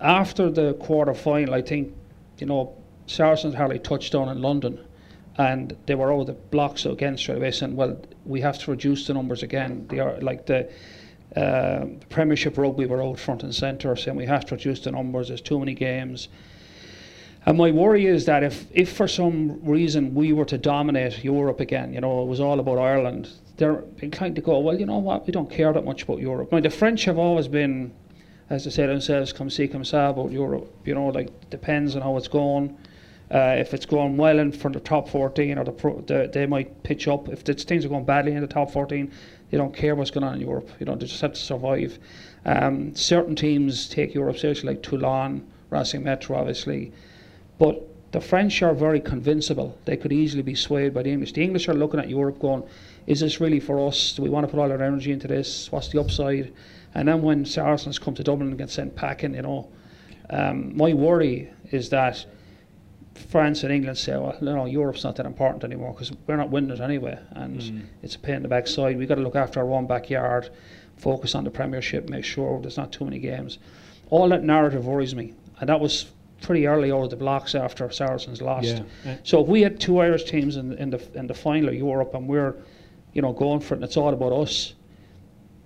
after the quarter final, I think, you know, Saracens hardly touched down in London and they were all the blocks again straight away saying, well, we have to reduce the numbers again. They are like the, uh, Premiership rugby were out front and centre saying we have to reduce the numbers, there's too many games. And my worry is that if, if for some reason we were to dominate Europe again, you know, it was all about Ireland, they're inclined to go, well, you know what, we don't care that much about Europe. Now, the French have always been, as they say themselves, come see, come saw about Europe. You know, like, depends on how it's going. Uh, if it's going well in for the top 14, or the, pro, the they might pitch up. If things are going badly in the top 14, they don't care what's going on in Europe. You know, they just have to survive. Um, certain teams take Europe seriously, like Toulon, Racing Metro, obviously. But the French are very convincible. They could easily be swayed by the English. The English are looking at Europe going, is this really for us? Do we want to put all our energy into this? What's the upside? And then when Saracens come to Dublin and get sent packing, you know, um, my worry is that France and England say, well, no, Europe's not that important anymore because we're not winning it anyway, and it's a pain in the backside. We've got to look after our own backyard, focus on the Premiership, make sure there's not too many games. All that narrative worries me, and that was pretty early out of the blocks after Saracens lost. Yeah. Uh, So if we had two Irish teams in, in the in the final of Europe and we're, you know, going for it and it's all about us,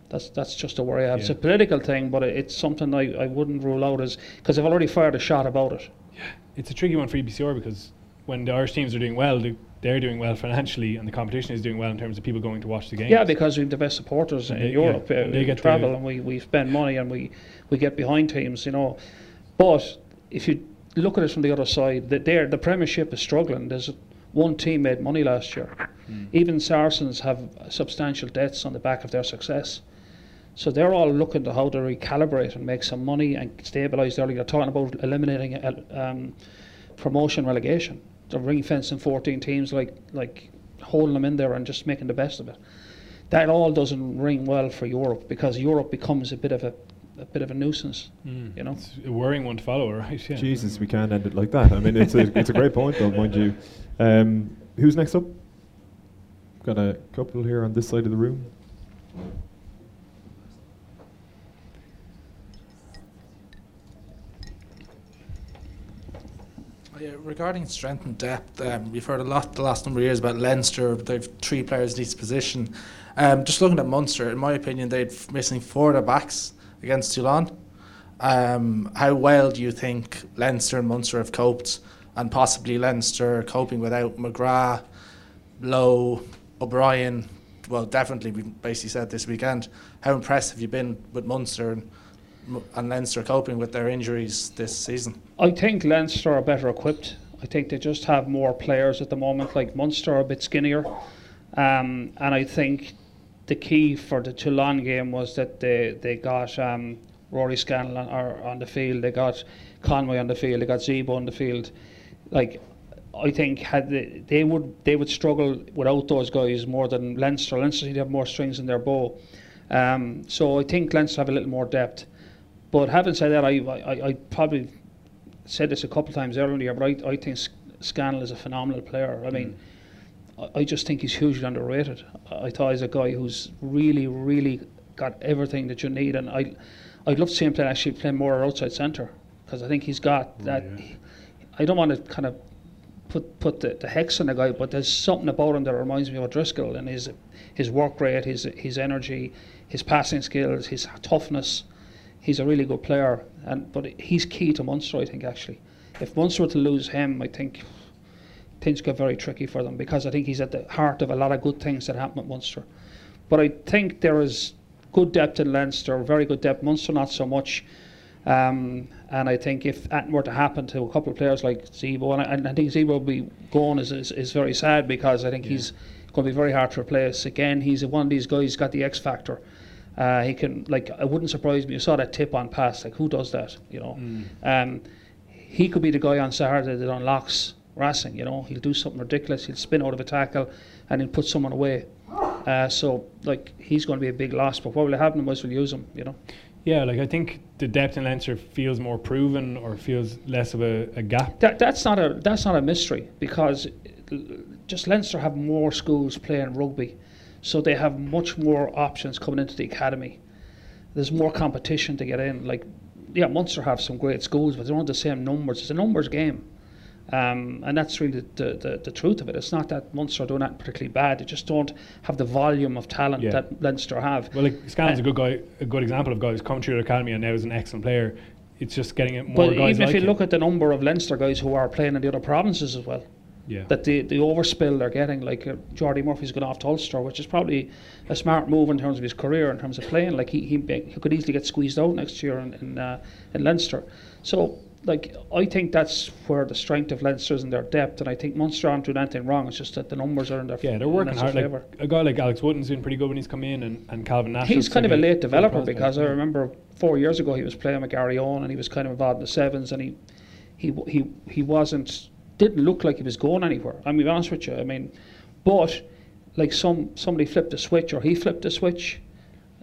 that's that's just a worry I have. It's a political thing, but it, it's something I, I wouldn't rule out as because I've already fired a shot about it. Yeah, it's a tricky one for EPCR because when the Irish teams are doing well, they- they're doing well financially, and the competition is doing well in terms of people going to watch the games. Yeah, because we've the best supporters in They- yeah, Europe. uh, they we get travel and we, we spend money and we, we get behind teams, you know. But if you look at it from the other side, that there the Premiership is struggling. There's one team made money last year. Hmm. Even Saracens have substantial debts on the back of their success. So they're all looking to how to recalibrate and make some money and stabilise their league. They're talking about eliminating uh, um, promotion relegation. They're ring fencing 14 teams, like like holding them in there and just making the best of it. That all doesn't ring well for Europe because Europe becomes a bit of a, a bit of a nuisance. Mm. You know? it's a worrying one to follow, right? Yeah. Jesus, we can't end it like that. I mean, it's a, it's a great point, though, mind you. Um, who's next up? Got a couple here on this side of the room. Yeah, regarding strength and depth, um, we've heard a lot the last number of years about Leinster. They've three players in each position. Um, just looking at Munster, in my opinion, they're missing four of their backs against Toulon. Um, how well do you think Leinster and Munster have coped, and possibly Leinster coping without McGrath, Lowe, O'Brien? Well, definitely, we basically said this weekend. How impressed have you been with Munster and, and Leinster coping with their injuries this season? I think Leinster are better equipped. I think they just have more players at the moment. Like Munster are a bit skinnier, um, and I think the key for the Toulon game was that they they got um, Rory Scannell on, on the field. They got Conway on the field. They got Zebo on the field. Like I think had they, they would they would struggle without those guys more than Leinster. Leinster seem have more strings in their bow. Um, so I think Leinster have a little more depth. But having said that, I I, I probably said this a couple of times earlier, but I, I think S- Scannell is a phenomenal player. I mean, I, I just think he's hugely underrated. I, thought he's a guy who's really, really got everything that you need, and I, I'd love to see him play actually play more outside centre because I think he's got oh, that. I don't want to kind of put put the, the hex on the guy, but there's something about him that reminds me of Driscoll and his his work rate, his his energy, his passing skills, his toughness. He's a really good player, and but he's key to Munster, I think. Actually, if Munster were to lose him, I think things get very tricky for them because I think he's at the heart of a lot of good things that happen at Munster. But I think there is good depth in Leinster, very good depth. Munster not so much. Um, and I think if that were to happen to a couple of players like Zebo, and I, I think Zebo will be gone is, is, is very sad because I think yeah. he's going to be very hard to replace. Again, he's one of these guys who's got the X factor. Uh, he can like it wouldn't surprise me. You saw that tip on pass. Like who does that? You know, mm. um, he could be the guy on Saturday that unlocks Racing. You know, he'll do something ridiculous. He'll spin out of a tackle and he'll put someone away. Uh, so like he's going to be a big loss. But what will happen was we'll use him. You know. Yeah, like I think the depth in Leinster feels more proven or feels less of a, a gap. That, that's not a that's not a mystery because just Leinster have more schools playing rugby, so they have much more options coming into the academy. There's more competition to get in. Like, yeah, Munster have some great schools, but they're not the same numbers. It's a numbers game. Um, and that's really the, the, the, truth of it. It's not that Munster are doing that particularly bad. They just don't have the volume of talent yeah. that Leinster have. Well, like Scannell's uh, a good guy, a good example of guys who's come through the academy and now is an excellent player. It's just getting it more but guys even like if you him. look at the number of Leinster guys who are playing in the other provinces as well, yeah. that the, the overspill they're getting, like uh, Jordi Murphy's gone off to Ulster, which is probably a smart move in terms of his career, in terms of playing. Like he, he, he could easily get squeezed out next year in in, uh, in Leinster. So like I think that's where the strength of Leinster is in their depth, and I think Munster aren't doing anything wrong. It's just that the numbers are in their yeah, they're working hard. Like a guy like Alex Wootton's doing pretty good when he's come in, and, and Calvin Nash. He's kind of a late developer because I remember four years ago he was playing with Garryowen and he was kind of involved in the sevens, and he he he he wasn't didn't look like he was going anywhere. I mean, be honest with you, I mean, but like some somebody flipped a switch or he flipped a switch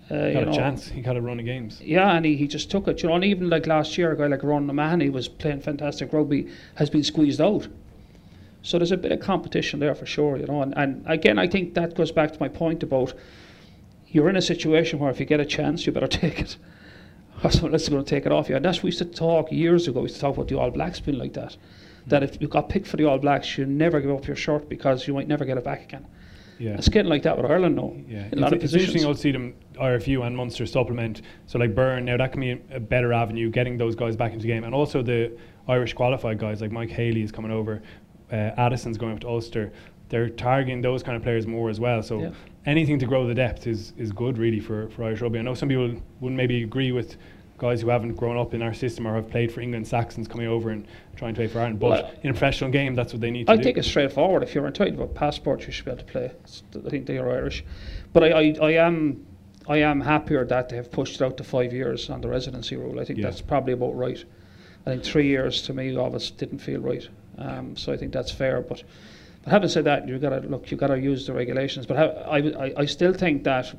uh, got a know, chance. He got a run of games. Yeah, and he, he just took it. You know, and even like last year, a guy like Ronan O'Mahony was playing fantastic rugby, has been squeezed out. So there's a bit of competition there for sure, you know. And, and again, I think that goes back to my point about you're in a situation where if you get a chance, you better take it. Or someone else is going to take it off you. And that's what we used to talk years ago. We used to talk about the All Blacks being like that. That if you got picked for the All Blacks, you never give up your shirt because you might never get it back again. Yeah. It's getting like that with Ireland now. Yeah. In a lot of it's interesting to see the IRFU and Munster supplement. So like Byrne now that can be a better avenue getting those guys back into the game, and also the Irish qualified guys like Mike Haley is coming over, uh, Addison's going up to Ulster. They're targeting those kind of players more as well. So yeah. anything to grow the depth is is good really for, for Irish rugby. I know some people wouldn't maybe agree with guys who haven't grown up in our system or have played for England Saxons coming over and trying to play for Ireland. But well, in a professional game, that's what they need to I think it's straightforward. If you're entitled to a passport, you should be able to play. I think they are Irish. But I, I, I am I am happier that they have pushed it out to five years on the residency rule. I think yeah. that's probably about right. I think three years to me obviously didn't feel right. Um, so I think that's fair. But but having said that, you've got to look. You've got to use the regulations. But I, I, I still think that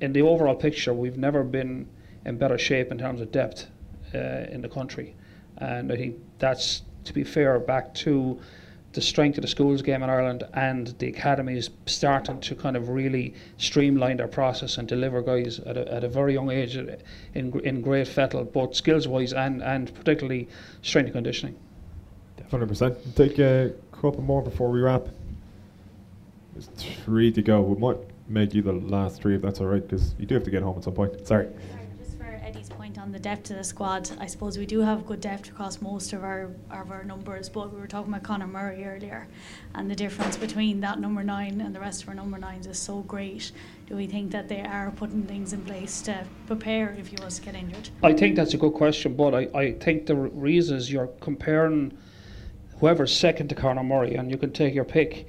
in the overall picture, we've never been in better shape in terms of depth uh, in the country. And I think that's, to be fair, back to the strength of the schools game in Ireland and the academies starting to kind of really streamline their process and deliver guys at a, at a very young age in, in great fettle, both skills wise and, and particularly strength and conditioning. 100%. Take a couple more before we wrap. There's three to go. We might make you the last three if that's all right, because you do have to get home at some point. Sorry on the depth of the squad, I suppose we do have good depth across most of our of our numbers. But we were talking about Conor Murray earlier, and the difference between that number nine and the rest of our number nines is so great. Do we think that they are putting things in place to prepare if he was to get injured? I think that's a good question, but I, I think the reason is you're comparing whoever's second to Conor Murray, and you can take your pick.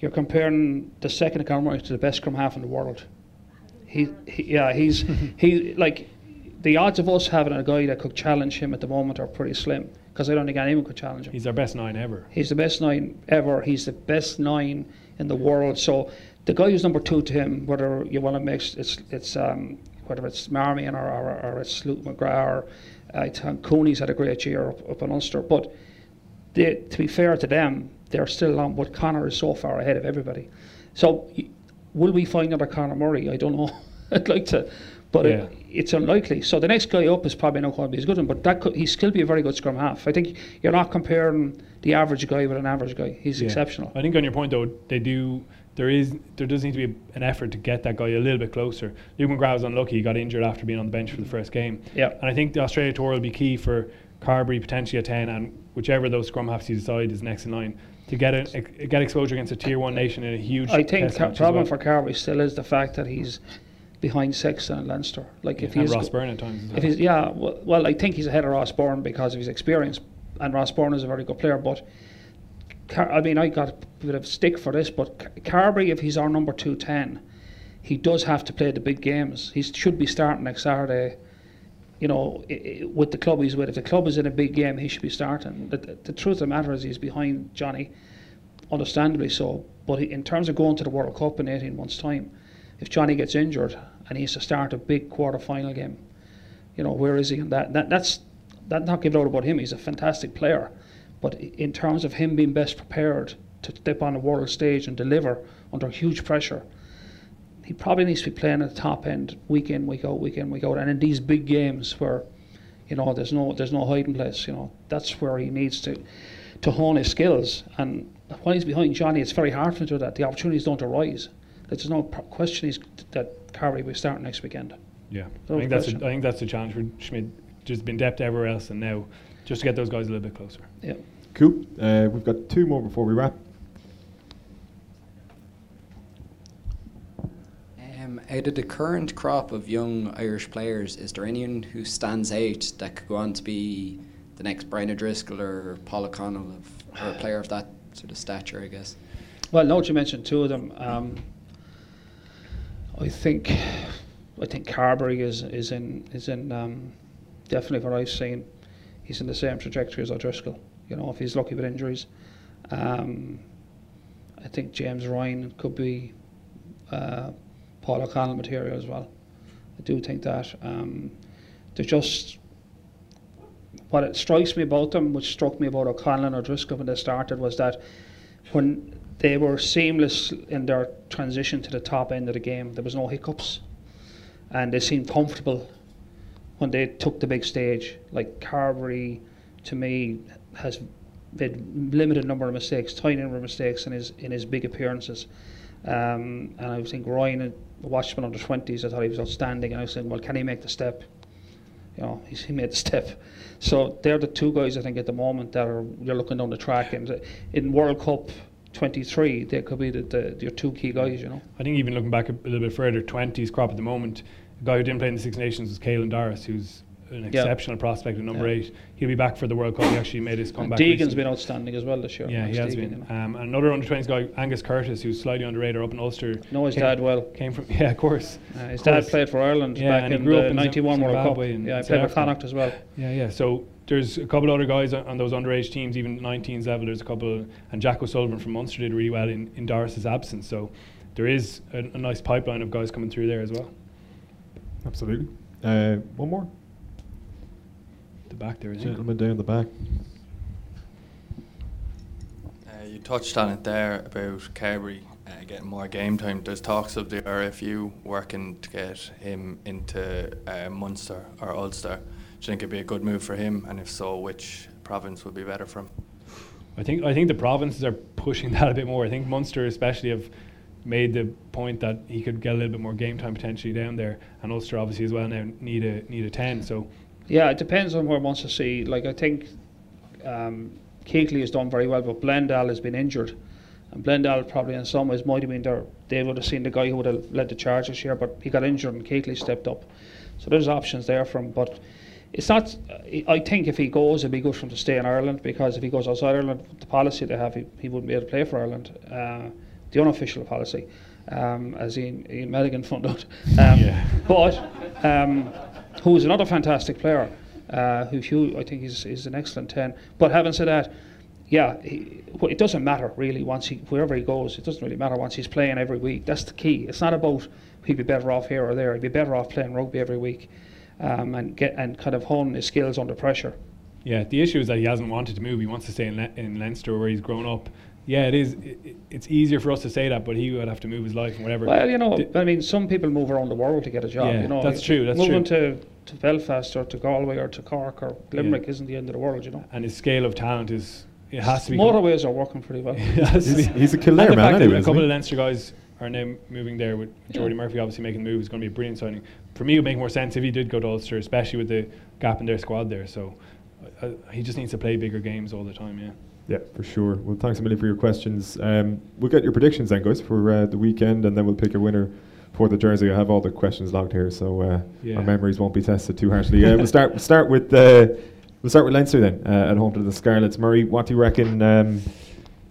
You're comparing the second to Conor Murray to the best scrum half in the world. He, he yeah, he's he like the odds of us having a guy that could challenge him at the moment are pretty slim because I don't think anyone could challenge him. He's our best nine ever. He's the best nine ever. He's the best nine in the world. So the guy who's number two to him, whether you want to mix, it's it's um, whether it's Marmion or, or, or it's Luke McGrath or uh, Cooney's had a great year up, up in Ulster. But they, to be fair to them, they're still on. But Conor is so far ahead of everybody. So will we find another Conor Murray? I don't know. I'd like to but Yeah. it, it's unlikely. So the next guy up is probably not going to be as good but that could, he still be a very good scrum half. I think you're not comparing the average guy with an average guy. He's Yeah. exceptional. I think on your point though, they do. There is there does need to be an effort to get that guy a little bit closer. Luke McGrath was unlucky; he got injured after being on the bench for the first game. Yeah. and I think the Australia tour will be key for Carbery potentially at ten, and whichever of those scrum halves you decide is next in line to get a, a- get exposure against a tier one nation in a huge. I think the problem well. for Carbery still is the fact that he's behind Sexton and Leinster. Like if he's Ross Byrne at times. If he's yeah, well, well, I think he's ahead of Ross Byrne because of his experience, and Ross Byrne is a very good player. But Car- I mean, I got a bit of stick for this, but Car- Carbery, if he's our number two ten, he does have to play the big games. He should be starting next Saturday. You know, i- i- with the club he's with. If the club is in a big game, he should be starting. The, the, the truth of the matter is, he's behind Johnny, understandably so. But in terms of going to the World Cup in 18 months' time, if Johnny gets injured and he has to start a big quarter final game, you know, where is he in that? that that's that not giving out about him. He's a fantastic player, but in terms of him being best prepared to step on the world stage and deliver under huge pressure, he probably needs to be playing at the top end week in, week out, week in, week out, and in these big games where, you know, there's no there's no hiding place. You know, that's where he needs to to hone his skills. And when he's behind Johnny, it's very hard for him to do that. The opportunities don't arise. There's no question he's, that Carbery will start next weekend. Yeah, No I think that's a, I think that's the challenge for Schmidt. Just been depth everywhere else, and now just to get those guys a little bit closer. Yeah. Cool. Uh, we've got two more before we wrap. Um, out of the current crop of young Irish players, is there anyone who stands out that could go on to be the next Brian O'Driscoll or Paul O'Connell, of, or a player of that sort of stature, I guess? Well, now that you mentioned two of them, um, I think I think Carbery is is in is in um, definitely what I've seen. He's in the same trajectory as O'Driscoll. You know, if he's lucky with injuries, um, I think James Ryan could be uh, Paul O'Connell material as well. I do think that um, they're just what it strikes me about them, which struck me about O'Connell and O'Driscoll when they started, was that when they were seamless in their transition to the top end of the game, there was no hiccups, and they seemed comfortable when they took the big stage. Like Carbery, to me, has made limited number of mistakes, tiny number of mistakes in his in his big appearances. Um, and I think Ryan, watched him under twenties. I thought he was outstanding, and I was saying, well, can he make the step? You know, he's, he made the step. So they're the two guys I think at the moment that are you're looking down the track, and in World Cup 23, they could be the, the your two key guys. You know. I think even looking back a, little bit further, 20s crop at the moment, a guy who didn't play in the Six Nations was Caelan Doris, who's an Yeah. exceptional prospect at number Yeah. eight. He'll be back for the World Cup. He actually made his And comeback. Deegan's recently. been outstanding as well this year. Yeah, he has Deegan, been. you know. Um, and another under 20s guy, Angus Curtis, who's slightly underrated up in Ulster. Know his came- dad well. Came from yeah, of course. Uh, his Of dad played for Ireland Yeah, back and in grew the up in Zim- 91 World Cup. Yeah, I played Africa. Connacht as well. Yeah, yeah. So there's a couple other guys on, on those underage teams, even 19s level. There's a couple, and Jack O'Sullivan from Munster did really well in, in Doris's absence. So there is a, a nice pipeline of guys coming through there as well. Absolutely. Uh, one more. The back there, is it? Gentleman down the back. Uh, you touched on it there about Carbery uh, getting more game time. There's talks of the RFU working to get him into uh, Munster or Ulster. Do you think it'd be a good move for him? And if so, which province would be better for him? I think I think the provinces are pushing that a bit more. I think Munster especially have made the point that he could get a little bit more game time potentially down there, and Ulster obviously as well now need a need a ten. So Yeah, it depends on where one wants to see. Like I think um, Keatley has done very well, but Bleyendaal has been injured, and Bleyendaal probably in some ways might have been there. They would have seen the guy who would have led the charge this year, but he got injured and Keatley stepped up. So there's options there for him, but. It's not. I think if he goes, it'd be good for him to stay in Ireland because if he goes outside Ireland, the policy they have, he, he wouldn't be able to play for Ireland. Uh, the unofficial policy, um, as Ian, Ian Madigan found out. Um, But um, who's another fantastic player, uh, who I think is is an excellent ten. But having said that, yeah, he, well, it doesn't matter really once he wherever he goes. It doesn't really matter once he's playing every week. That's the key. It's not about he'd be better off here or there. He'd be better off playing rugby every week, um, and get and kind of hone his skills under pressure. yeah, the issue is that he hasn't wanted to move. He wants to stay in, Le- in Leinster where he's grown up. Yeah, it is. It, it- it's easier for us to say that, but he would have to move his life and whatever. Well, you know, Di- I mean, some people move around the world to get a job. Yeah, you know, that's true, that's moving true. to to Belfast or to Galway or to Cork or Limerick isn't the end of the world. You know, and his scale of talent is it has to be. motorways are working pretty well. It He's- he's a and killer the man fact that anyway, A couple he? of Leinster guys are now moving there with Jordi Murphy obviously making the move is going to be a brilliant signing. For me, it would make more sense if he did go to Ulster, especially with the gap in their squad there. So uh, he just needs to play bigger games all the time. Yeah. Yeah, for sure. Well, thanks a million for your questions. Um, we'll get your predictions then, guys, for uh, the weekend, and then we'll pick a winner for the jersey. I have all the questions logged here, so uh, Yeah. our memories won't be tested too harshly. Uh, we'll start. We'll start with. Uh, we'll start with Leinster then, uh, at home to the Scarlets. Murray, what do you reckon? Um,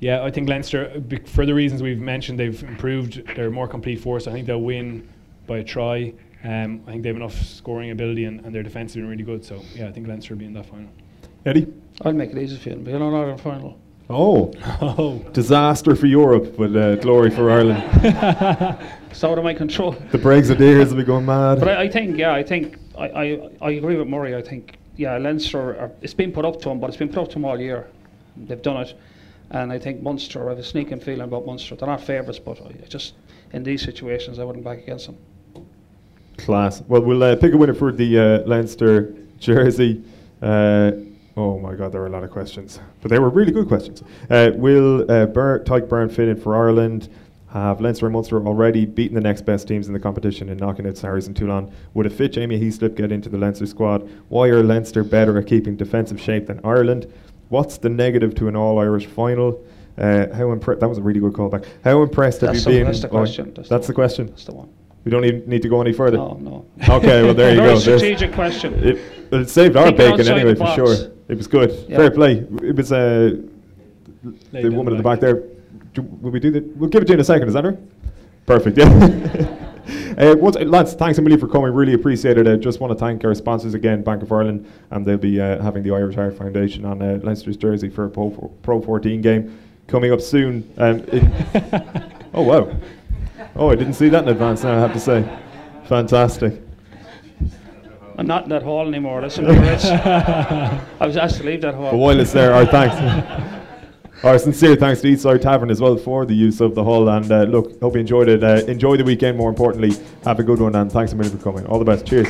Yeah, I think Leinster, uh, for the reasons we've mentioned, they've improved. They're a more complete force. I think they'll win by a try. Um, I think they have enough scoring ability and, and their defence has been really good. So yeah, I think Leinster will be in that final. Eddie? I'll make it easy for you. Be an Ireland final. Oh, Oh. disaster for Europe, but uh, glory for Ireland. It's out of my control. the Brexiteers will be going mad. But I, I think, yeah, I think I, I, I agree with Murray. I think, yeah, Leinster, are, it's been put up to them, but it's been put up to them all year. They've done it. And I think Munster, I have a sneaking feeling about Munster. They're not favourites, but I I just, in these situations, I wouldn't back against them. Class. Well, we'll uh, pick a winner for the uh, Leinster jersey. Uh, oh my God, there were a lot of questions, but they were really good questions. Uh, will uh, Bur- Tadhg Beirne fit in for Ireland? Have Leinster and Munster already beaten the next best teams in the competition in knocking out Sarries and Toulon? Would a fit Jamie Heaslip get into the Leinster squad? Why are Leinster better at keeping defensive shape than Ireland? What's the negative to an All-Irish final? Uh, how impre- that was a really good callback. How impressed That's have you been? that's the question, That's, that's the question. That's the one. We don't even need to go any further. No, no. Okay, well there you Very go. There's- strategic question. It, it saved our Think bacon anyway for box. sure. It was good. Yeah. Fair play. It was uh, the woman the at the back there. Do, will we do that? We'll give it to you in a second. Is that right? Perfect. Yeah. uh, once, Lance, thanks a million for coming. Really appreciate it. I just want to thank our sponsors again, Bank of Ireland, and they'll be uh, having the Irish Heart Foundation on uh, Leinster's jersey for a Pro, Pro 14 game coming up soon. Um, oh wow! Oh, I didn't see that in advance. Now I have to say, fantastic. I'm not in that hall anymore. Listen, Rich. I was asked to leave that hall. But while it's there, our thanks. Our sincere thanks to Eastside Tavern as well for the use of the hall. And uh, look, hope you enjoyed it. Uh, enjoy the weekend, more importantly. Have a good one, and thanks a million for coming. All the best. Cheers.